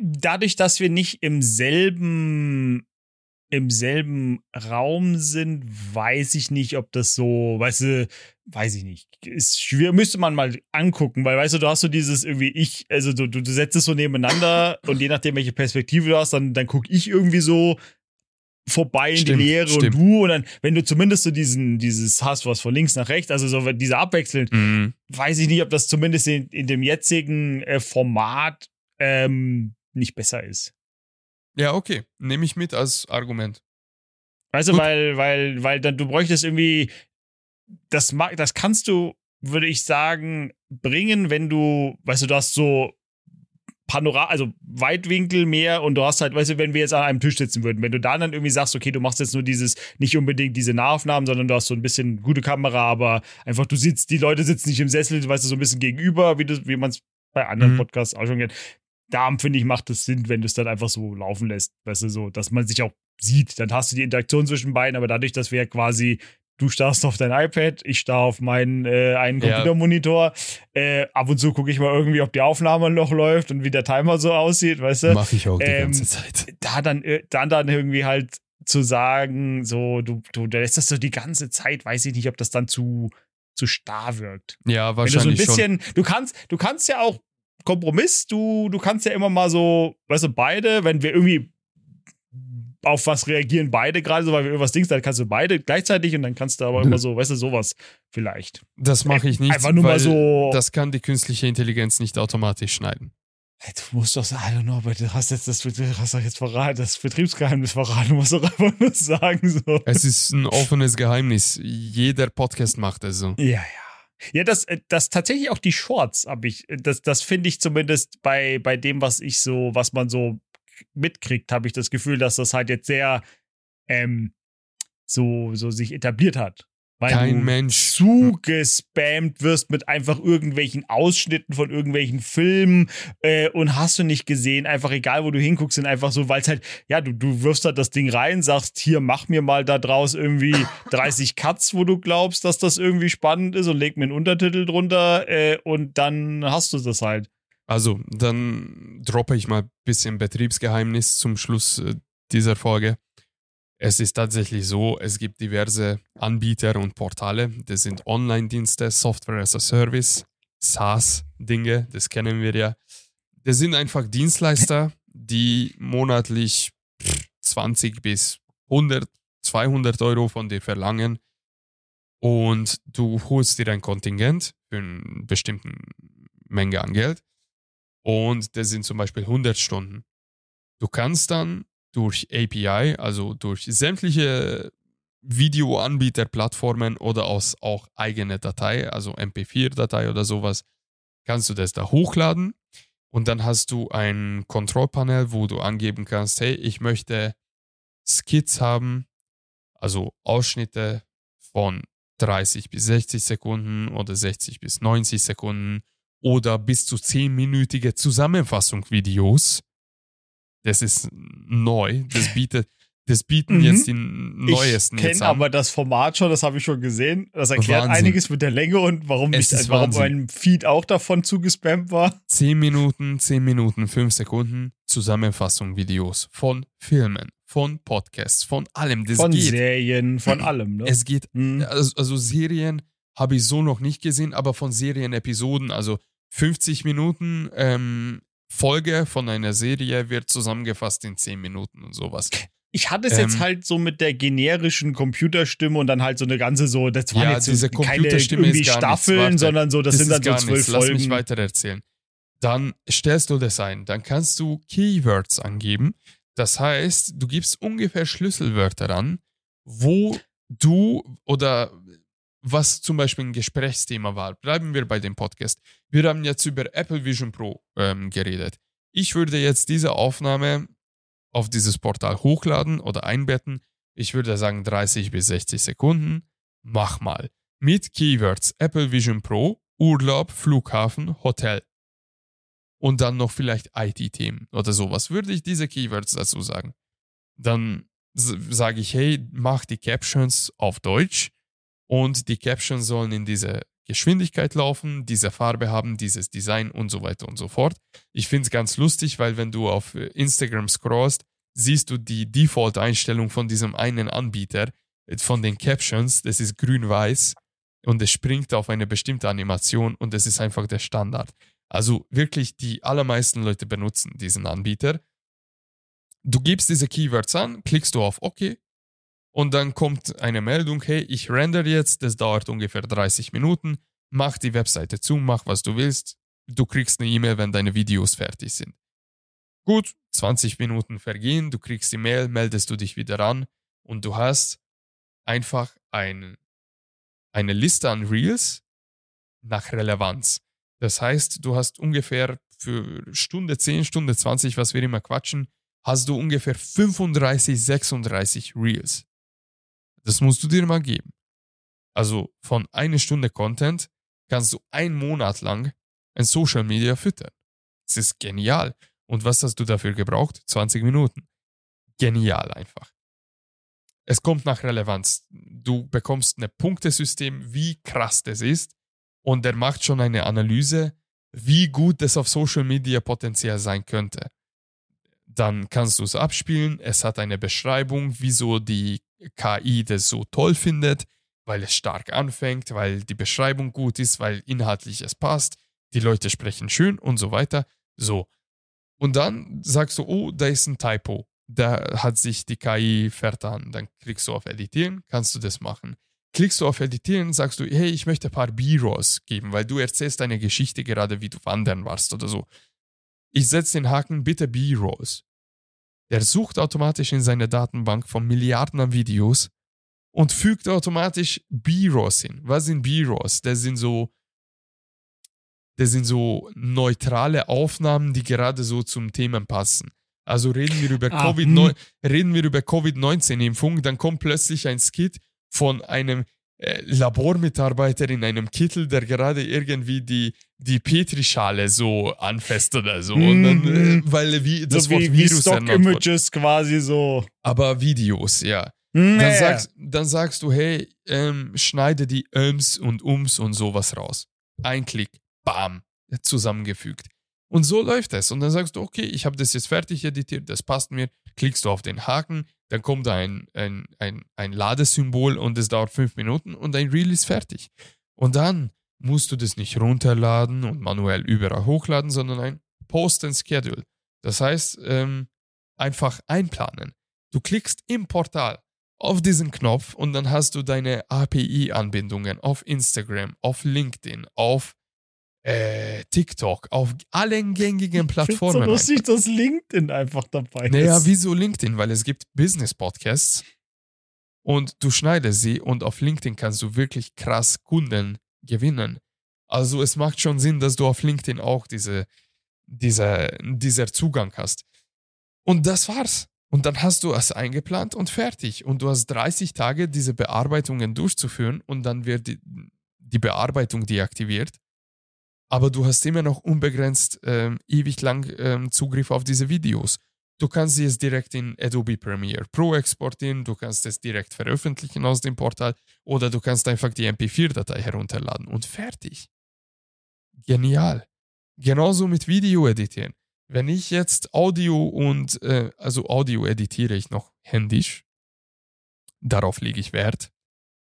Dadurch, dass wir nicht im selben im selben Raum sind, weiß ich nicht, ob das so, weißt du, weiß ich nicht. Ist schwierig, müsste man mal angucken, weil weißt du, du hast so dieses irgendwie ich, also du, du, du setzt es so nebeneinander [LAUGHS] und je nachdem, welche Perspektive du hast, dann, dann guck ich irgendwie so vorbei in Stimmt, die Leere stimmt. und du und dann, wenn du zumindest so diesen, dieses hast, was von links nach rechts, also so diese abwechselnd, Mhm. weiß ich nicht, ob das zumindest in, in dem jetzigen äh, Format ähm, nicht besser ist. Ja, okay. Nehme ich mit als Argument. Weißt du, Gut. weil, weil, weil dann du bräuchtest irgendwie, das, ma- das kannst du, würde ich sagen, bringen, wenn du, weißt du, du hast so Panorama, also Weitwinkel mehr und du hast halt, weißt du, wenn wir jetzt an einem Tisch sitzen würden, wenn du da dann irgendwie sagst, okay, du machst jetzt nur dieses, nicht unbedingt diese Nahaufnahmen, sondern du hast so ein bisschen gute Kamera, aber einfach du sitzt, die Leute sitzen nicht im Sessel, weißt du, so ein bisschen gegenüber, wie, du- wie man es bei anderen Mhm. Podcasts auch schon kennt. Da finde ich, macht es Sinn, wenn du es dann einfach so laufen lässt, weißt du, so, dass man sich auch sieht. Dann hast du die Interaktion zwischen beiden, aber dadurch, dass wir ja quasi, du starrst auf dein iPad, ich starr auf meinen äh, einen Ja. Computermonitor, äh, ab und zu gucke ich mal irgendwie, ob die Aufnahme noch läuft und wie der Timer so aussieht, weißt du? Mache ich auch die ähm, ganze Zeit. da dann, äh, dann dann irgendwie halt zu sagen, so, du, du, du lässt das so die ganze Zeit, weiß ich nicht, ob das dann zu, zu starr wirkt. Ja, Wenn du so ein wahrscheinlich schon. bisschen, du kannst, du kannst ja auch Kompromiss, du, du kannst ja immer mal so, weißt du, beide, wenn wir irgendwie auf was reagieren beide gerade, so weil wir irgendwas Dings, dann kannst du beide gleichzeitig und dann kannst du aber immer so, weißt du, sowas vielleicht. Das mache ich nicht. Einfach nur mal so- Das kann die künstliche Intelligenz nicht automatisch schneiden. Hey, Du musst doch sagen, I don't know, aber du hast jetzt das, du hast doch jetzt verraten, das Betriebsgeheimnis verraten, du musst doch einfach nur sagen, so. Es ist ein offenes Geheimnis. Jeder Podcast macht es so. Ja, ja. Ja, das, äh, das tatsächlich auch die Shorts habe ich, äh, das, das finde ich zumindest bei, bei dem, was ich so, was man so mitkriegt, habe ich das Gefühl, dass das halt jetzt sehr ähm, so, so sich etabliert hat. Weil Kein du Mensch. zugespammt wirst mit einfach irgendwelchen Ausschnitten von irgendwelchen Filmen äh, und hast du nicht gesehen, einfach egal, wo du hinguckst, sind einfach so, weil es halt, ja, du, du wirfst halt das Ding rein, sagst, hier, mach mir mal da draus irgendwie [LAUGHS] 30 Cuts, wo du glaubst, dass das irgendwie spannend ist und leg mir einen Untertitel drunter äh, und dann hast du das halt. Also, dann droppe ich mal ein bisschen Betriebsgeheimnis zum Schluss äh, dieser Folge. Es ist tatsächlich so, es gibt diverse Anbieter und Portale. Das sind Online-Dienste, Software as a Service, SaaS-Dinge, das kennen wir ja. Das sind einfach Dienstleister, die monatlich 20 bis 100, 200 Euro von dir verlangen und du holst dir ein Kontingent für eine bestimmte Menge an Geld und das sind zum Beispiel 100 Stunden. Du kannst dann durch API, also durch sämtliche Videoanbieterplattformen oder aus auch eigene Datei, also MP4-Datei oder sowas, kannst du das da hochladen und dann hast du ein Kontrollpanel, wo du angeben kannst, hey, ich möchte Skits haben, also Ausschnitte von 30 bis 60 Sekunden oder 60 bis 90 Sekunden oder bis zu 10-minütige Zusammenfassungsvideos. Das ist neu. Das bietet, das bieten mhm. jetzt die neuesten ich kenne aber das Format schon, das habe ich schon gesehen. Das erklärt Wahnsinn. einiges mit der Länge und warum, ich, warum mein Feed auch davon zugespammt war. 10 Minuten, 10 Minuten, 5 Sekunden Zusammenfassung Videos von Filmen, von Podcasts, von allem. Das von geht. Serien, von allem. Ne? Es geht, mhm. also, also Serien habe ich so noch nicht gesehen, aber von Serienepisoden, also 50 Minuten ähm, Folge von einer Serie wird zusammengefasst in 10 Minuten und sowas. Ich hatte es ähm, jetzt halt so mit der generischen Computerstimme und dann halt so eine ganze so, das waren ja, jetzt diese so keine irgendwie Staffeln, sondern so, das, das sind dann so zwölf. Folgen. Lass mich weiter erzählen. Dann stellst du das ein, dann kannst du Keywords angeben. Das heißt, du gibst ungefähr Schlüsselwörter an, wo du oder was zum Beispiel ein Gesprächsthema war. Bleiben wir bei dem Podcast. Wir haben jetzt über Apple Vision Pro ähm, geredet. Ich würde jetzt diese Aufnahme auf dieses Portal hochladen oder einbetten. Ich würde sagen 30 bis 60 Sekunden. Mach mal. Mit Keywords Apple Vision Pro, Urlaub, Flughafen, Hotel. Und dann noch vielleicht IT-Themen oder sowas. Würde ich diese Keywords dazu sagen. Dann sage ich, hey, mach die Captions auf Deutsch und die Captions sollen in diese Geschwindigkeit laufen, diese Farbe haben, dieses Design und so weiter und so fort. Ich finde es ganz lustig, weil wenn du auf äh, Instagram scrollst, siehst du die Default-Einstellung von diesem einen Anbieter, äh, von den Captions, das ist grün-weiß und es springt auf eine bestimmte Animation und das ist einfach der Standard. Also wirklich die allermeisten Leute benutzen diesen Anbieter. Du gibst diese Keywords an, klickst du auf OK und dann kommt eine Meldung, hey, ich render jetzt, das dauert ungefähr 30 Minuten, mach die Webseite zu, mach was du willst, du kriegst eine E-Mail, wenn deine Videos fertig sind. Gut, 20 Minuten vergehen, du kriegst die Mail, meldest du dich wieder an und du hast einfach ein, eine Liste an Reels nach Relevanz. Das heißt, du hast ungefähr für Stunde 10, Stunde 20, was wir immer quatschen, hast du ungefähr 35, 36 Reels. Das musst du dir mal geben. Also von einer Stunde Content kannst du einen Monat lang ein Social Media füttern. Das ist genial. Und was hast du dafür gebraucht? 20 Minuten. Genial einfach. Es kommt nach Relevanz. Du bekommst ein Punktesystem, wie krass das ist. Und der macht schon eine Analyse, wie gut das auf Social Media potenziell sein könnte. Dann kannst du es abspielen. Es hat eine Beschreibung, wieso die KI das so toll findet, weil es stark anfängt, weil die Beschreibung gut ist, weil inhaltlich es passt, die Leute sprechen schön und so weiter. So. Und dann sagst du, oh, da ist ein Typo. Da hat sich die KI vertan. Dann klickst du auf Editieren, kannst du das machen. Klickst du auf Editieren, sagst du, hey, ich möchte ein paar B-Rolls geben, weil du erzählst deine Geschichte gerade, wie du wandern warst oder so. Ich setze den Haken, bitte B-Rolls. Der sucht automatisch in seine Datenbank von Milliarden an Videos und fügt automatisch B-Rolls hin. Was sind B-Rolls? Das sind so das sind so neutrale Aufnahmen, die gerade so zum Thema passen. Also reden wir über ah, Covid-19 hm. COVID impfung dann kommt plötzlich ein Skit von einem Labormitarbeiter in einem Kittel, der gerade irgendwie die, die Petrischale so anfasst oder so. Und dann, äh, mhm. weil wie, das so Wort wie, Virus wie Stock-Images quasi so. Aber Videos, ja. Nee. Dann, sagst, dann sagst du, hey, ähm, schneide die Öms und Ums und sowas raus. Ein Klick, bam, zusammengefügt. Und so läuft es. Und dann sagst du, okay, ich habe das jetzt fertig editiert, das passt mir. Klickst du auf den Haken, dann kommt ein, ein, ein, ein Ladesymbol und es dauert fünf Minuten und dein Reel ist fertig. Und dann musst du das nicht runterladen und manuell überall hochladen, sondern ein Post and Schedule. Das heißt, ähm, einfach einplanen. Du klickst im Portal auf diesen Knopf und dann hast du deine API-Anbindungen auf Instagram, auf LinkedIn, auf äh, TikTok, auf allen gängigen Plattformen. so lustig, dass LinkedIn einfach dabei ist. Naja, wieso LinkedIn? Weil es gibt Business-Podcasts und du schneidest sie und auf LinkedIn kannst du wirklich krass Kunden gewinnen. Also es macht schon Sinn, dass du auf LinkedIn auch diese, diese, dieser Zugang hast. Und das war's. Und dann hast du es eingeplant und fertig. Und du hast 30 Tage, diese Bearbeitungen durchzuführen und dann wird die, die Bearbeitung deaktiviert. Aber du hast immer noch unbegrenzt ähm, ewig lang ähm, Zugriff auf diese Videos. Du kannst sie jetzt direkt in Adobe Premiere Pro exportieren, du kannst es direkt veröffentlichen aus dem Portal oder du kannst einfach die MP4-Datei herunterladen und fertig. Genial. Genauso mit Video editieren. Wenn ich jetzt Audio und, äh, also Audio editiere ich noch händisch, darauf lege ich Wert.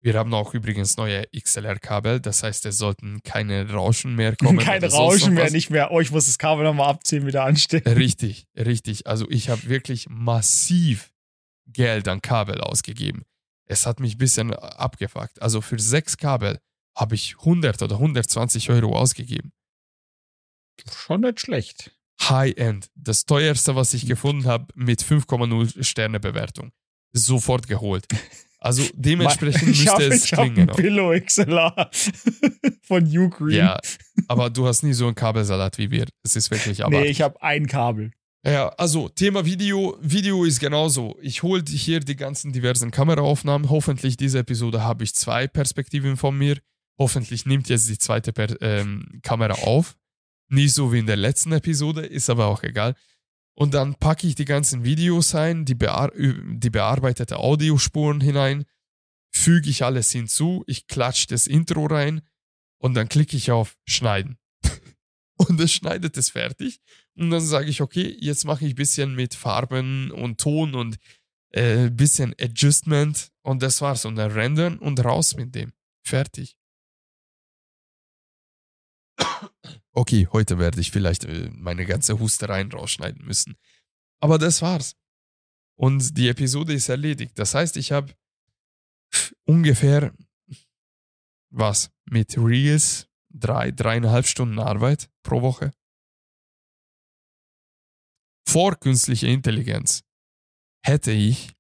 Wir haben auch übrigens neue XLR-Kabel, das heißt, es sollten keine Rauschen mehr kommen. [LAUGHS] Kein Rauschen mehr, nicht mehr. Oh, ich muss das Kabel nochmal abziehen, wieder anstecken. Richtig, richtig. Also ich habe wirklich massiv Geld an Kabel ausgegeben. Es hat mich ein bisschen abgefuckt. Also für sechs Kabel habe ich 100 oder 120 Euro ausgegeben. Schon nicht schlecht. High-End. Das teuerste, was ich gefunden habe, mit 5,0 Sterne Bewertung. Sofort geholt. [LAUGHS] Also dementsprechend [LAUGHS] müsste hab, es ich klingen. Pillow XLR [LAUGHS] von Ugreen. Ja, aber du hast nie so einen Kabelsalat wie wir. Es ist wirklich aber. Nee, ich habe ein Kabel. Ja, also Thema Video. Video ist genauso. Ich hole hier die ganzen diversen Kameraaufnahmen. Hoffentlich diese Episode habe ich zwei Perspektiven von mir. Hoffentlich nimmt jetzt die zweite per ähm, Kamera auf. Nicht so wie in der letzten Episode, ist aber auch egal. Und dann packe ich die ganzen Videos ein, die, bear die bearbeitete Audiospuren hinein, füge ich alles hinzu, ich klatsche das Intro rein und dann klicke ich auf Schneiden. [LAUGHS] und es schneidet es fertig. Und dann sage ich, okay, jetzt mache ich ein bisschen mit Farben und Ton und ein äh, bisschen Adjustment und das war's. Und dann rendern und raus mit dem. Fertig. Okay, heute werde ich vielleicht äh, meine ganze Hustereien rausschneiden müssen. Aber das war's. Und die Episode ist erledigt. Das heißt, ich habe ungefähr was mit Reels drei, dreieinhalb Stunden Arbeit pro Woche. Vor künstlicher Intelligenz hätte ich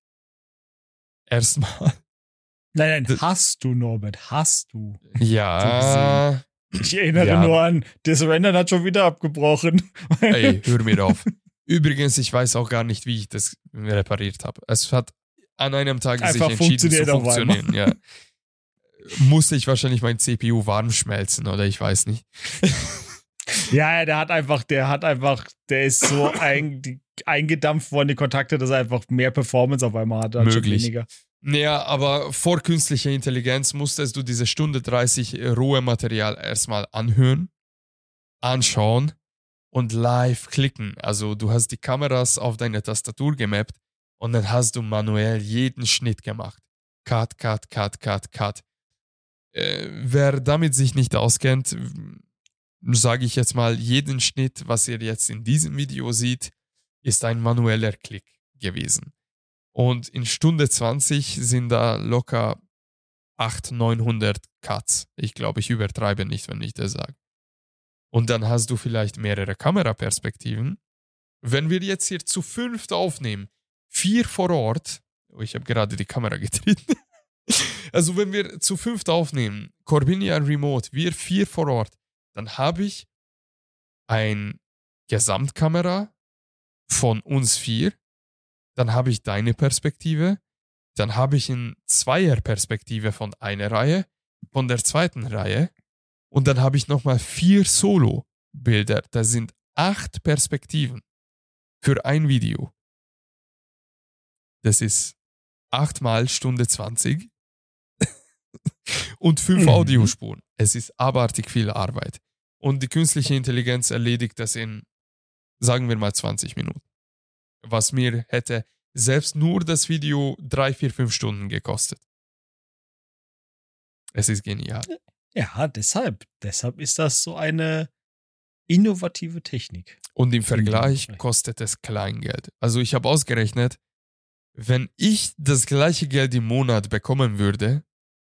erstmal. Nein, nein, [LAUGHS] hast du, Norbert, hast du. Ja, ich erinnere ja. nur an, das Rendern hat schon wieder abgebrochen. Ey, [LAUGHS] hör mir auf. Übrigens, ich weiß auch gar nicht, wie ich das repariert habe. Es hat an einem Tag Einfach sich entschieden zu funktionieren. Ja. Musste ich wahrscheinlich mein CPU warm schmelzen oder ich weiß nicht. [LAUGHS] Ja, der hat einfach, der hat einfach, der ist so [COUGHS] ein, eingedampft worden, die Kontakte, dass er einfach mehr Performance auf einmal hat. Möglich. Weniger. Naja, aber vor künstlicher Intelligenz musstest du diese Stunde 30 rohe Material erstmal anhören, anschauen und live klicken. Also du hast die Kameras auf deine Tastatur gemappt und dann hast du manuell jeden Schnitt gemacht. Cut, cut, cut, cut, cut. Äh, wer damit sich nicht auskennt, sage ich jetzt mal, jeden Schnitt, was ihr jetzt in diesem Video seht, ist ein manueller Klick gewesen. Und in Stunde 20 sind da locker 800, 900 Cuts. Ich glaube, ich übertreibe nicht, wenn ich das sage. Und dann hast du vielleicht mehrere Kameraperspektiven. Wenn wir jetzt hier zu fünft aufnehmen, vier vor Ort, oh, ich habe gerade die Kamera [LAUGHS] getreten. also wenn wir zu fünft aufnehmen, Corbinia Remote, wir vier vor Ort, dann habe ich ein Gesamtkamera von uns vier dann habe ich deine Perspektive, dann habe ich eine Zweierperspektive von einer Reihe, von der zweiten Reihe und dann habe ich nochmal vier Solo-Bilder. Das sind acht Perspektiven für ein Video. Das ist achtmal Stunde 20 [LAUGHS] und fünf mhm. Audiospuren. Es ist abartig viel Arbeit. Und die künstliche Intelligenz erledigt das in sagen wir mal 20 Minuten. Was mir hätte selbst nur das Video drei, vier, fünf Stunden gekostet. Es ist genial. Ja, deshalb. Deshalb ist das so eine innovative Technik. Und im Vergleich kostet es Kleingeld. Also ich habe ausgerechnet, wenn ich das gleiche Geld im Monat bekommen würde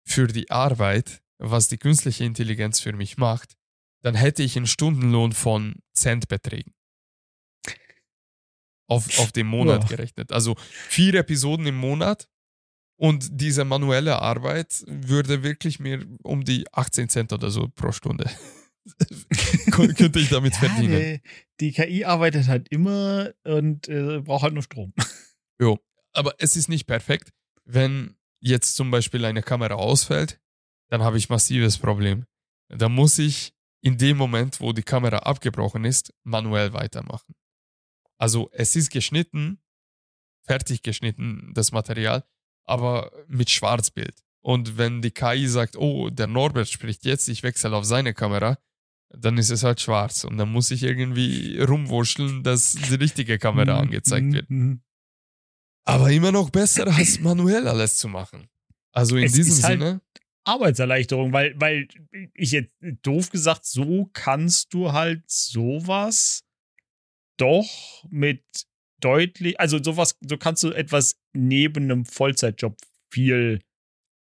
für die Arbeit, was die künstliche Intelligenz für mich macht, dann hätte ich einen Stundenlohn von Centbeträgen. Auf, auf den Monat Ja. gerechnet. Also vier Episoden im Monat und diese manuelle Arbeit würde wirklich mir um die 18 Cent oder so pro Stunde [LAUGHS] Kön- könnte ich damit verdienen. Die, die KI arbeitet halt immer und äh, braucht halt nur Strom. [LAUGHS] Jo, aber es ist nicht perfekt. Wenn jetzt zum Beispiel eine Kamera ausfällt, dann habe ich massives Problem. Da muss ich in dem Moment, wo die Kamera abgebrochen ist, manuell weitermachen. Also es ist geschnitten, fertig geschnitten, das Material, aber mit Schwarzbild. Und wenn die KI sagt, oh, der Norbert spricht jetzt, ich wechsle auf seine Kamera, dann ist es halt schwarz. Und dann muss ich irgendwie rumwurscheln, dass die richtige Kamera angezeigt wird. Mhm. Aber immer noch besser, als manuell alles zu machen. Also in Es diesem ist halt- Sinne, Arbeitserleichterung, weil, weil ich jetzt doof gesagt, so kannst du halt sowas doch mit deutlich, also sowas, so kannst du etwas neben einem Vollzeitjob viel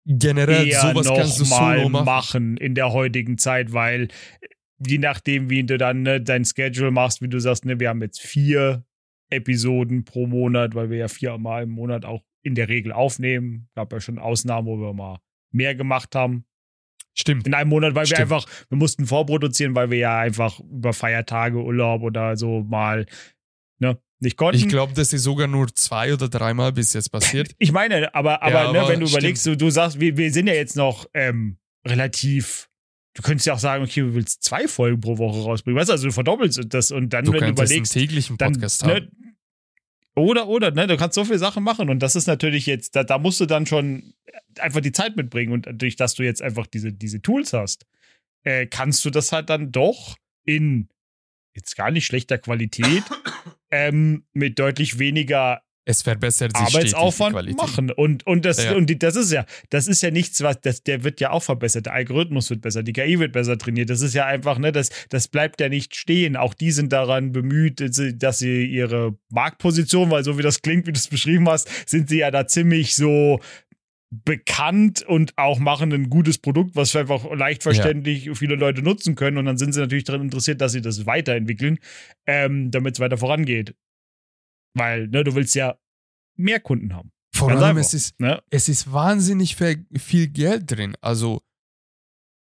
generell eher sowas kannst du nochmal solo machen. machen in der heutigen Zeit, weil je nachdem, wie du dann ne, dein Schedule machst, wie du sagst, ne, wir haben jetzt vier Episoden pro Monat, weil wir ja viermal im Monat auch in der Regel aufnehmen. Gab ja schon Ausnahmen, wo wir mal mehr gemacht haben. Stimmt. In einem Monat, weil wir Stimmt. einfach, wir mussten vorproduzieren, weil wir ja einfach über Feiertage, Urlaub oder so mal ne, nicht konnten. Ich glaube, das ist sogar nur zwei oder dreimal bis jetzt passiert. [LAUGHS] Ich meine, aber, aber, Ja, ne, aber wenn du stimmt. überlegst, du, du sagst, wir, wir sind ja jetzt noch ähm, relativ. Du könntest ja auch sagen, okay, du willst zwei Folgen pro Woche rausbringen. Weißt du, also du verdoppelst das und dann, Du wenn du könntest einen überlegst, täglichen dann. Podcast haben. Oder, oder, ne, du kannst so viele Sachen machen und das ist natürlich jetzt, da, da musst du dann schon einfach die Zeit mitbringen und durch dass du jetzt einfach diese, diese Tools hast, äh, kannst du das halt dann doch in jetzt gar nicht schlechter Qualität [COUGHS] ähm, mit deutlich weniger Es verbessert sich Arbeitsaufwand machen. Und, und, das, Ja. und die, das ist ja, das ist ja nichts, was, das, der wird ja auch verbessert. Der Algorithmus wird besser, die KI wird besser trainiert. Das ist ja einfach, ne, das, das bleibt ja nicht stehen. Auch die sind daran bemüht, dass sie- dass sie ihre Marktposition, weil so wie das klingt, wie du es beschrieben hast, sind sie ja da ziemlich so bekannt und auch machen ein gutes Produkt, was einfach leicht verständlich viele Leute nutzen können. Und dann sind sie natürlich daran interessiert, dass sie das weiterentwickeln, ähm, damit es weiter vorangeht. Weil, ne, du willst ja mehr Kunden haben. Vor allem, es ist, Ne? es ist wahnsinnig viel, Geld drin. Also,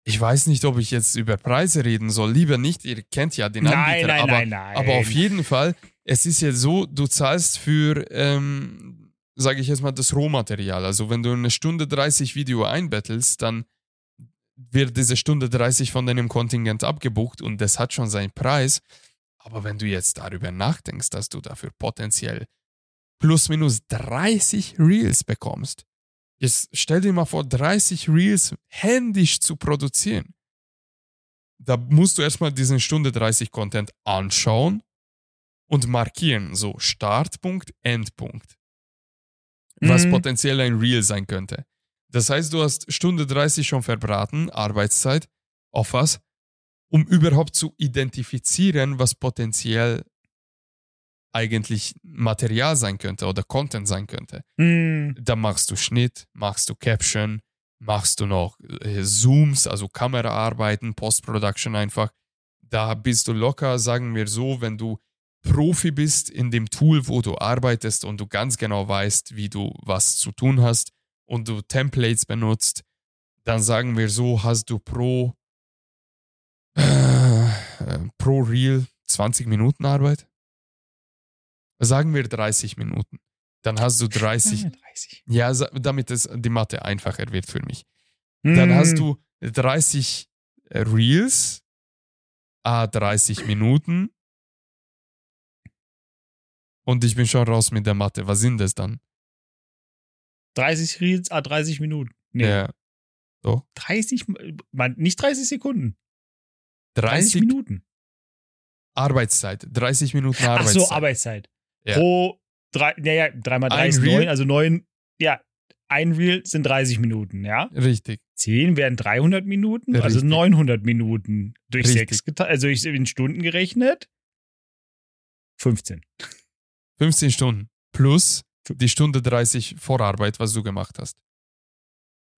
ich weiß nicht, ob ich jetzt über Preise reden soll. Lieber nicht, ihr kennt ja den Nein, Anbieter. nein, aber, nein, nein. aber auf jeden Fall, es ist ja so, du zahlst für, ähm, sage ich jetzt mal, das Rohmaterial. Also, wenn du eine Stunde 30 Video einbettelst, dann wird diese Stunde 30 von deinem Kontingent abgebucht und das hat schon seinen Preis. Aber wenn du jetzt darüber nachdenkst, dass du dafür potenziell plus minus 30 Reels bekommst, jetzt stell dir mal vor, 30 Reels händisch zu produzieren. Da musst du erstmal diesen Stunde 30 Content anschauen und markieren, so Startpunkt, Endpunkt. Was Mhm. potenziell ein Reel sein könnte. Das heißt, du hast Stunde 30 schon verbraten, Arbeitszeit, auf was? Um überhaupt zu identifizieren, was potenziell eigentlich Material sein könnte oder Content sein könnte. Hm, Da machst du Schnitt, machst du Caption, machst du noch äh, Zooms, also Kameraarbeiten, Post-Production einfach. Da bist du locker, sagen wir so, wenn du Profi bist in dem Tool, wo du arbeitest und du ganz genau weißt, wie du was zu tun hast und du Templates benutzt, dann sagen wir so, hast du pro, äh, äh, pro Reel 20 Minuten Arbeit. Sagen wir 30 Minuten. Dann hast du 30, 30. ja, damit es die Mathe einfacher wird für mich. Dann Hm, hast du 30 Reels, a 30 Minuten. Und ich bin schon raus mit der Mathe. Was sind das dann? 30 Reels, ah, 30 Minuten. Nee, Ja. 30, man, nicht 30 Sekunden. 30, 30, Minuten. Arbeitszeit. 30 Minuten Ach Arbeitszeit. so, Arbeitszeit. Ja. Pro drei, naja, dreimal drei Ein ist neun, also neun, ja, ein Reel sind 30 Minuten, ja. Richtig. 10 wären 300 Minuten, also Richtig. 900 Minuten durch Richtig. 6 geteilt, also in Stunden gerechnet. 15. 15 Stunden. Plus die Stunde 30 Vorarbeit, was du gemacht hast.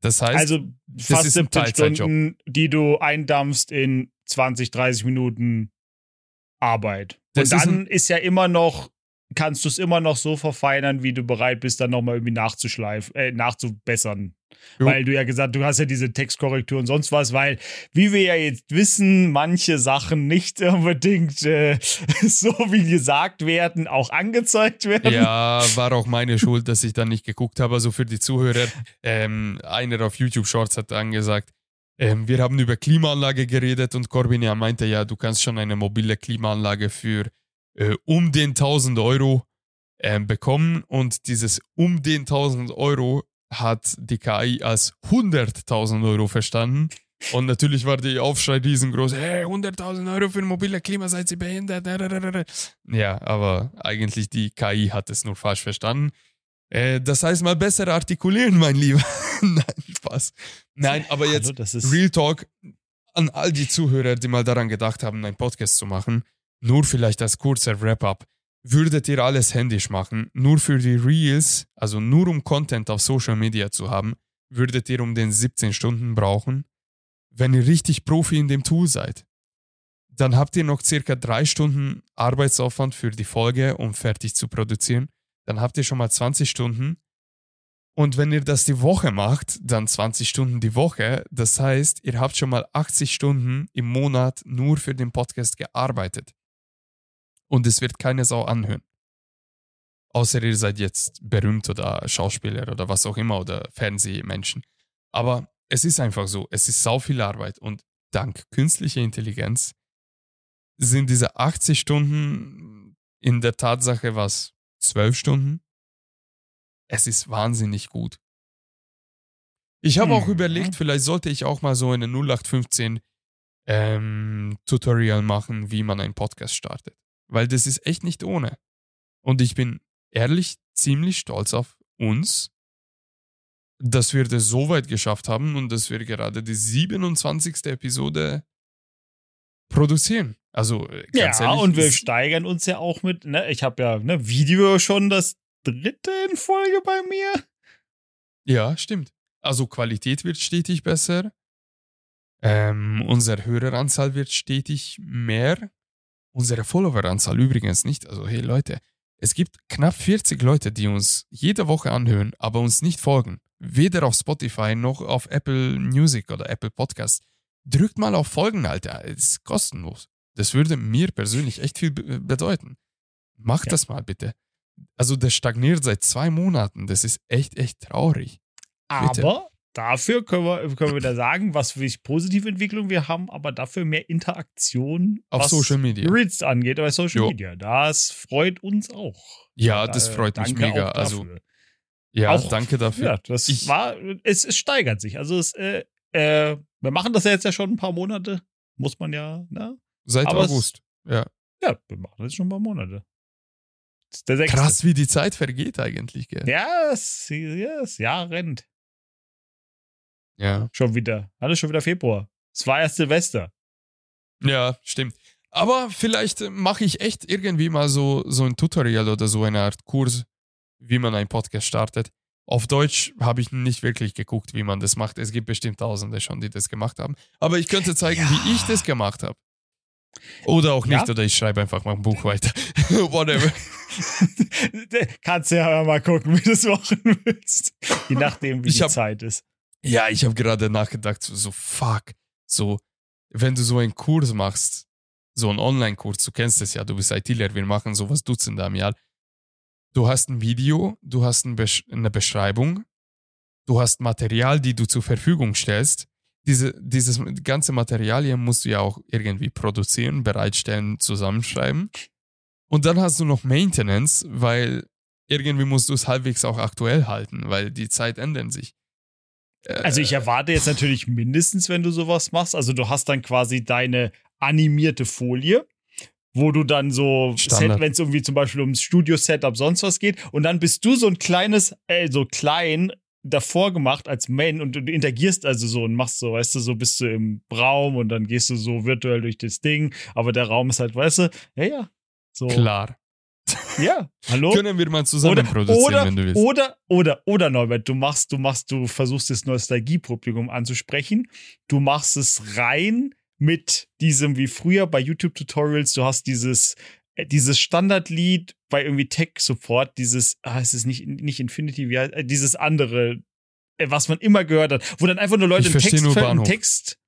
Das heißt, also fast ist ein 17 Teilzeitjob. Stunden, die du eindampfst in 20, 30 Minuten Arbeit. Das Und ist dann ist, ja immer noch, kannst du es immer noch so verfeinern, wie du bereit bist, dann nochmal irgendwie nachzuschleifen, äh, nachzubessern. Jo. Weil du ja gesagt, du hast ja diese Textkorrektur und sonst was, weil, wie wir ja jetzt wissen, manche Sachen nicht [LAUGHS] unbedingt äh, so wie gesagt werden, auch angezeigt werden. Ja, war auch meine Schuld, dass ich dann nicht geguckt habe. Also für die Zuhörer, ähm, einer auf YouTube Shorts hat dann gesagt, ähm, wir haben über Klimaanlage geredet und Corbin ja meinte, ja, du kannst schon eine mobile Klimaanlage für äh, um den 1000 Euro ähm, bekommen und dieses um den 1000 Euro hat die KI als 100.000 Euro verstanden. Und natürlich war die Aufschrei riesengroß. Hey, 100.000 Euro für mobile Klima, seid ihr behindert? Ja, aber eigentlich die KI hat es nur falsch verstanden. Äh, das heißt mal besser artikulieren, mein Lieber. [LAUGHS] Nein, Spaß. Nein, aber jetzt Hallo, das ist Real Talk an all die Zuhörer, die mal daran gedacht haben, einen Podcast zu machen. Nur vielleicht als kurzer Wrap-up. Würdet ihr alles händisch machen, nur für die Reels, also nur um Content auf Social Media zu haben, würdet ihr um den 17 Stunden brauchen? Wenn ihr richtig Profi in dem Tool seid, dann habt ihr noch circa drei Stunden Arbeitsaufwand für die Folge, um fertig zu produzieren. Dann habt ihr schon mal 20 Stunden. Und wenn ihr das die Woche macht, dann 20 Stunden die Woche. Das heißt, ihr habt schon mal 80 Stunden im Monat nur für den Podcast gearbeitet. Und es wird keine Sau anhören. Außer ihr seid jetzt berühmt oder Schauspieler oder was auch immer oder Fernsehmenschen. Aber es ist einfach so, es ist sau viel Arbeit und dank künstlicher Intelligenz sind diese 80 Stunden in der Tatsache was 12 Stunden. Es ist wahnsinnig gut. Ich habe auch Mhm. überlegt, vielleicht sollte ich auch mal so eine 0815 ähm, Tutorial machen, wie man einen Podcast startet. Weil das ist echt nicht ohne. Und ich bin ehrlich ziemlich stolz auf uns, dass wir das so weit geschafft haben und dass wir gerade die 27. Episode produzieren. Also äh, ganz ja, ehrlich, und wir steigern uns ja auch mit, ne, ich habe ja, ne, Video schon das dritte in Folge bei mir. Ja, stimmt. Also Qualität wird stetig besser. Ähm, unsere Höreranzahl wird stetig mehr. Unsere Followeranzahl übrigens nicht. Also hey Leute, es gibt knapp 40 Leute, die uns jede Woche anhören, aber uns nicht folgen. Weder auf Spotify noch auf Apple Music oder Apple Podcast. Drückt mal auf Folgen, Alter. Es ist kostenlos. Das würde mir persönlich echt viel be bedeuten. Macht Ja. das mal bitte. Also das stagniert seit zwei Monaten. Das ist echt, echt traurig. Bitte. Aber dafür können wir, können wir da sagen, was für positive Entwicklung wir haben, aber dafür mehr Interaktion Auf Social Media. Reels angeht, bei Social Jo. Media. Das freut uns auch. Ja, Da, das äh, freut mich mega. Also, ja, Auch- danke dafür. Ja, das Ich- war, es, es steigert sich. Also es, äh, äh, wir machen das ja jetzt ja schon ein paar Monate. Muss man ja, ne? Seit aber es- August. Ja. Ja, wir machen das schon ein paar Monate. Krass, wie die Zeit vergeht eigentlich, gell? Ja, es, ja, das Jahr rennt. Ja. Schon wieder. Alles schon wieder Februar. Es war erst Silvester. Ja, stimmt. Aber vielleicht äh, mache ich echt irgendwie mal so, so ein Tutorial oder so eine Art Kurs, wie man einen Podcast startet. Auf Deutsch habe ich nicht wirklich geguckt, wie man das macht. Es gibt bestimmt Tausende schon, die das gemacht haben. Aber ich könnte zeigen, Ja. wie ich das gemacht habe. Oder auch nicht, Ja. oder ich schreibe einfach mal ein Buch weiter. [LAUGHS] Whatever. [LAUGHS] Kannst du ja mal gucken, wie du es machen willst. Je nachdem, wie Ich die hab- Zeit ist. Ja, ich habe gerade nachgedacht, so, fuck, so, wenn du so einen Kurs machst, so einen Online-Kurs, du kennst es ja, du bist ITler, wir machen sowas Dutzende am Jahr. Du hast ein Video, du hast ein Besch eine Beschreibung, du hast Material, die du zur Verfügung stellst. Diese, dieses ganze Materialien musst du ja auch irgendwie produzieren, bereitstellen, zusammenschreiben. Und dann hast du noch Maintenance, weil irgendwie musst du es halbwegs auch aktuell halten, weil die Zeit ändern sich. Also ich erwarte jetzt natürlich mindestens, wenn du sowas machst. Also du hast dann quasi deine animierte Folie. wo du dann so, wenn es irgendwie zum Beispiel ums Studio-Setup sonst was geht, und dann bist du so ein kleines, äh, so klein davor gemacht als Main und du interagierst also so und machst so, weißt du, so bist du im Raum und dann gehst du so virtuell durch das Ding, aber der Raum ist halt, weißt du, ja, ja. So. Klar. Ja, hallo? Können wir mal zusammen Oder, produzieren, oder, wenn du willst. oder, oder, oder, Norbert, du machst, du machst, du versuchst das Nostalgie-Publikum anzusprechen. Du machst es rein mit diesem, wie früher bei YouTube-Tutorials, du hast dieses, äh, dieses Standardlied bei irgendwie Tech-Support, dieses, ah, es ist nicht, nicht Infinity, wie heißt, äh, dieses andere, äh, was man immer gehört hat, wo dann einfach nur Leute einen Text, einen. Text,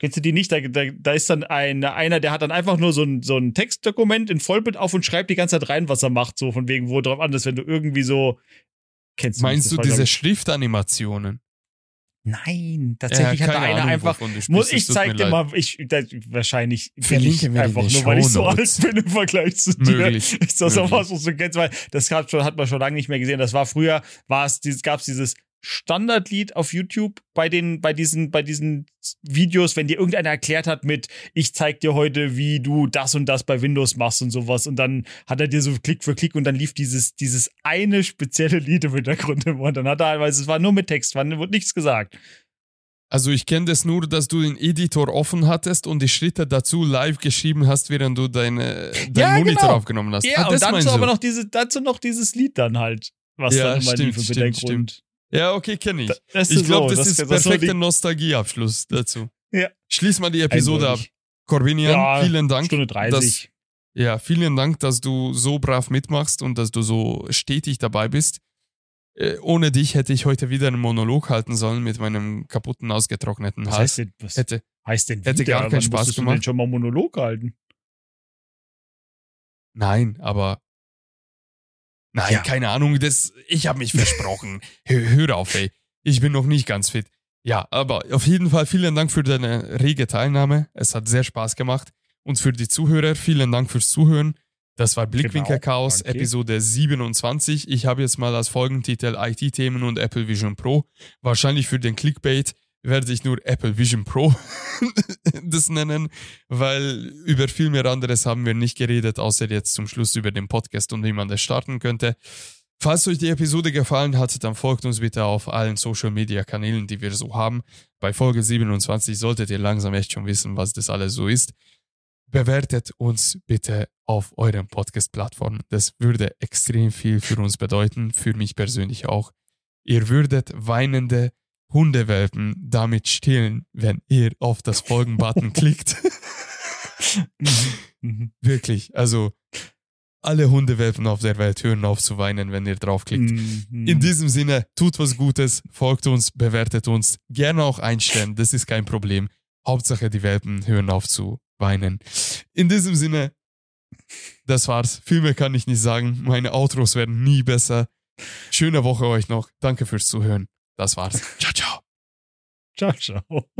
Kennst du die nicht? Da, da, da ist dann ein, einer, der hat dann einfach nur so ein, so ein Textdokument in Vollbild auf und schreibt die ganze Zeit rein, was er macht, so von wegen, wo drauf an ist, wenn du irgendwie so. Kennst du Meinst du das diese Schriftanimationen? Nein, Ja, tatsächlich hat da einer Ahnung, einfach. sprichst, Muss ich zeig dir leid. mal, ich, da, wahrscheinlich Verlinke ich mir einfach nur, weil ich so alt bin im Vergleich zu dir. Möglich, Ist das auch was, was du kennst? Weil das hat, schon, hat man schon lange nicht mehr gesehen. Das war früher, war es, gab es dieses Standardlied auf YouTube bei den, bei diesen, bei diesen Videos, wenn dir irgendeiner erklärt hat mit, ich zeig dir heute, wie du das und das bei Windows machst und sowas. Und dann hat er dir so Klick für Klick und dann lief dieses, dieses eine spezielle Lied im Hintergrund immer. Und dann hat er, weil es war nur mit Text, war, wurde nichts gesagt. Also ich kenne das nur, dass du den Editor offen hattest und die Schritte dazu live geschrieben hast, während du deine, deinen Ja, Monitor genau. aufgenommen hast. Ja, ah, und dazu aber noch diese, dazu noch dieses Lied dann halt, was Ja, dann immer stimmt, lief im stimmt, Hintergrund. Ja, okay, kenne ich. Da- das Ich glaube, so, das, ist so perfekter Nostalgieabschluss dazu. Ja. Schließ mal die Episode Eindeutig. ab. Corbinian, Ja, vielen Dank. Stunde 30. Dass, ja, vielen Dank, dass du so brav mitmachst und dass du so stetig dabei bist. Äh, ohne dich hätte ich heute wieder einen Monolog halten sollen mit meinem kaputten, ausgetrockneten was Hals. heißt denn, was Hätte, heißt denn hätte wieder? gar keinen Spaß musstest du gemacht. denn schon mal Monolog halten? nein, aber. Nein, Ja. keine Ahnung, das, ich habe mich versprochen. [LAUGHS] Hör, hör auf, ey. Ich bin noch nicht ganz fit. Ja, aber auf jeden Fall vielen Dank für deine rege Teilnahme. Es hat sehr Spaß gemacht. Und für die Zuhörer, vielen Dank fürs Zuhören. Das war Blickwinkel Genau, Chaos, danke. Episode 27. Ich habe jetzt mal als Folgentitel IT-Themen und Apple Vision Pro. Wahrscheinlich für den Clickbait werde ich nur Apple Vision Pro [LAUGHS] das nennen, weil über viel mehr anderes haben wir nicht geredet, außer jetzt zum Schluss über den Podcast und wie man das starten könnte. Falls euch die Episode gefallen hat, dann folgt uns bitte auf allen Social Media Kanälen, die wir so haben. Bei Folge 27 solltet ihr langsam echt schon wissen, was das alles so ist. Bewertet uns bitte auf euren Podcast-Plattformen. Das würde extrem viel für uns bedeuten, für mich persönlich auch. Ihr würdet weinende Hundewelpen damit stillen, wenn ihr auf das Folgen-Button [LAUGHS] klickt. Mhm. Wirklich, also alle Hundewelpen auf der Welt hören auf zu weinen, wenn ihr draufklickt. Mhm. In diesem Sinne, tut was Gutes, folgt uns, bewertet uns, gerne auch einstellen, das ist kein Problem. Hauptsache, die Welpen hören auf zu weinen. In diesem Sinne, das war's. Viel mehr kann ich nicht sagen. Meine Outros werden nie besser. Schöne Woche euch noch. Danke fürs Zuhören. Das war's. [LAUGHS] Ciao, ciao. Ciao, ciao.